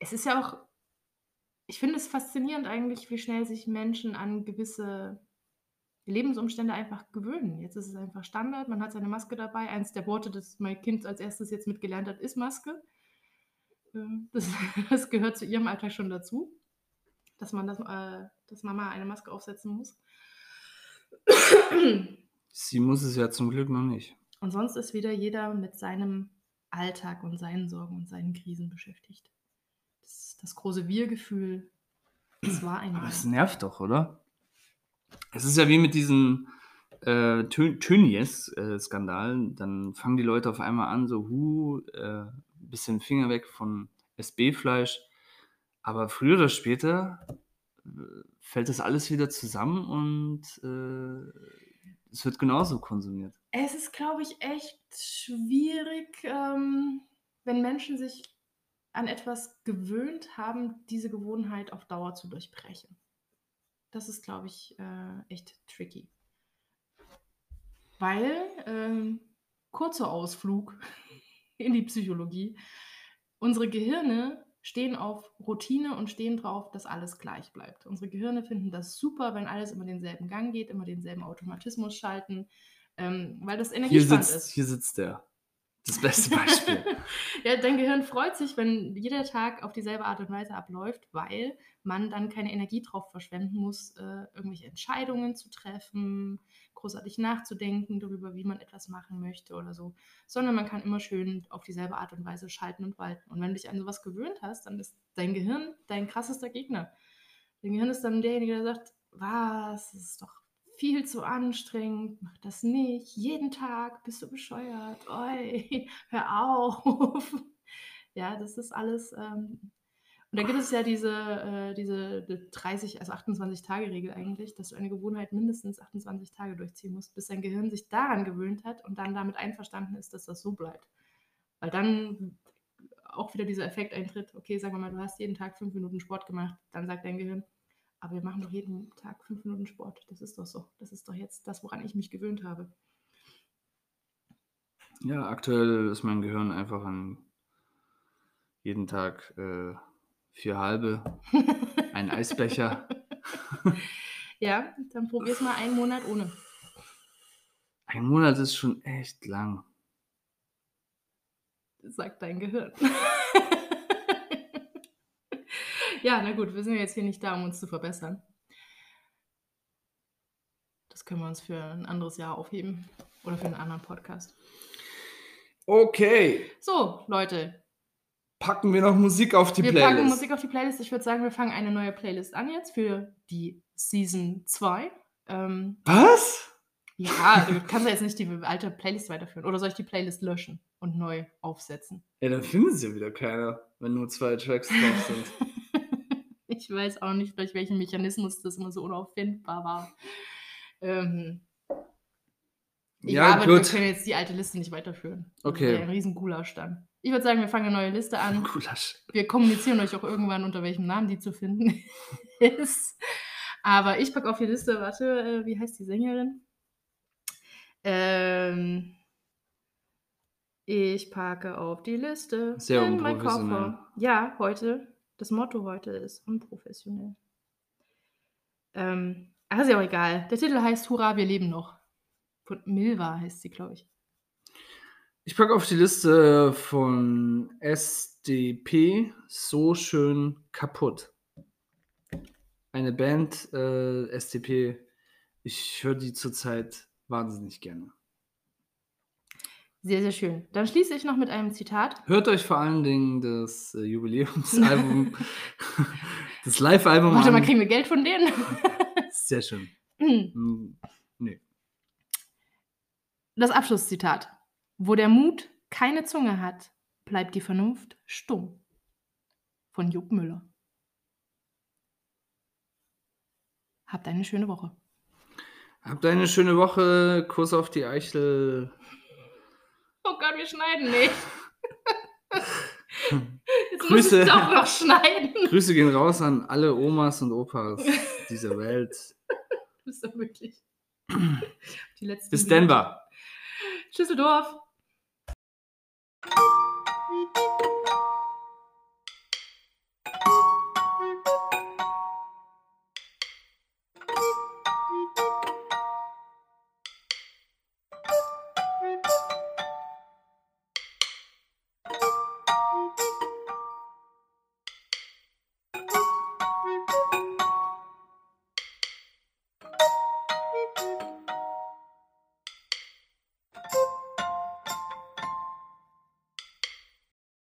es ist ja auch, ich finde es faszinierend eigentlich, wie schnell sich Menschen an gewisse Lebensumstände einfach gewöhnen. Jetzt ist es einfach Standard, man hat seine Maske dabei. Eins der Worte, das mein Kind als erstes jetzt mitgelernt hat, ist Maske. Ähm, Das, das gehört zu ihrem Alltag schon dazu, dass man das, äh, dass Mama eine Maske aufsetzen muss. Sie muss es ja zum Glück noch nicht. Und sonst ist wieder jeder mit seinem Alltag und seinen Sorgen und seinen Krisen beschäftigt. Das, das große Wir-Gefühl, das war Aber einmal. es nervt doch, oder? Es ist ja wie mit diesen äh, Tönnies-Skandalen. Dann fangen die Leute auf einmal an, so, hu, äh, bisschen Finger weg von SB-Fleisch. Aber früher oder später äh, fällt das alles wieder zusammen und äh, es wird genauso konsumiert. Es ist, glaube ich, echt schwierig, ähm, wenn Menschen sich an etwas gewöhnt haben, diese Gewohnheit auf Dauer zu durchbrechen. Das ist, glaube ich, äh, echt tricky. Weil, ähm, kurzer Ausflug in die Psychologie, unsere Gehirne stehen auf Routine und stehen drauf, dass alles gleich bleibt. Unsere Gehirne finden das super, wenn alles immer denselben Gang geht, immer denselben Automatismus schalten, ähm, weil das Hier energiespannend sitzt, ist. hier sitzt der. Das beste Beispiel. ja, dein Gehirn freut sich, wenn jeder Tag auf dieselbe Art und Weise abläuft, weil man dann keine Energie drauf verschwenden muss, äh, irgendwelche Entscheidungen zu treffen, großartig nachzudenken darüber, wie man etwas machen möchte oder so, sondern man kann immer schön auf dieselbe Art und Weise schalten und walten. Und wenn du dich an sowas gewöhnt hast, dann ist dein Gehirn dein krassester Gegner. Dein Gehirn ist dann derjenige, der sagt, was, das ist doch viel zu anstrengend, mach das nicht, jeden Tag bist du bescheuert, oi, hör auf. Ja, das ist alles. Ähm, und da gibt es ja diese, äh, diese 30, also 28-Tage-Regel eigentlich, dass du eine Gewohnheit mindestens 28 Tage durchziehen musst, bis dein Gehirn sich daran gewöhnt hat und dann damit einverstanden ist, dass das so bleibt. Weil dann auch wieder dieser Effekt eintritt, okay, sagen wir mal, du hast jeden Tag fünf Minuten Sport gemacht, dann sagt dein Gehirn, aber wir machen doch jeden Tag fünf Minuten Sport. Das ist doch so. Das ist doch jetzt das, woran ich mich gewöhnt habe. Ja, aktuell ist mein Gehirn einfach an jeden Tag äh, vier halbe, ein Eisbecher. ja, dann probier's mal einen Monat ohne. Ein Monat ist schon echt lang. Sagt dein Gehirn. Ja, na gut, wir sind ja jetzt hier nicht da, um uns zu verbessern. Das können wir uns für ein anderes Jahr aufheben. Oder für einen anderen Podcast. Okay, So, Leute, packen wir noch Musik auf die wir Playlist. packen Musik auf die Playlist. Ich würde sagen, wir fangen eine neue Playlist an jetzt für die Season 2. Ähm, Was? ja, du kannst ja jetzt nicht die alte Playlist weiterführen. Oder soll ich die Playlist löschen und neu aufsetzen? Ja, dann findet sie ja wieder keiner, wenn nur zwei Tracks drauf sind. ich weiß auch nicht, durch welchen Mechanismus das immer so unauffindbar war. Ähm, Ja, ja, aber wir gut. können jetzt die alte Liste nicht weiterführen. Okay. Ein riesen Gulasch dann. Ich würde sagen, wir fangen eine neue Liste an. Gulasch. Wir kommunizieren euch auch irgendwann, unter welchem Namen die zu finden ist. Aber ich packe auf die Liste, warte, äh, wie heißt die Sängerin? Ähm, ich packe auf die Liste. Sehr in mein. Koffer. Ja, heute, das Motto heute ist unprofessionell. Ähm, ach, ist ja auch egal. Der Titel heißt Hurra, wir leben noch. Von Milva heißt sie, glaube ich. Ich packe auf die Liste von SDP So schön kaputt. Eine Band, äh, SDP, ich höre die zurzeit wahnsinnig gerne. Sehr, sehr schön. Dann schließe ich noch mit einem Zitat. Hört euch vor allen Dingen das äh, Jubiläumsalbum, das Live-Album Warte an. mal, kriegen wir Geld von denen? Sehr schön. Hm, Nee. Das Abschlusszitat. Wo der Mut keine Zunge hat, bleibt die Vernunft stumm. Von Jupp Müller. Habt eine schöne Woche. Habt eine schöne Woche. Kuss auf die Eichel. Oh Gott, wir schneiden nicht. Jetzt Grüße. muss ich doch noch schneiden. Grüße gehen raus an alle Omas und Opas dieser Welt. Du bist doch wirklich. Die letzten Bis. Denver. Schüsseldorf.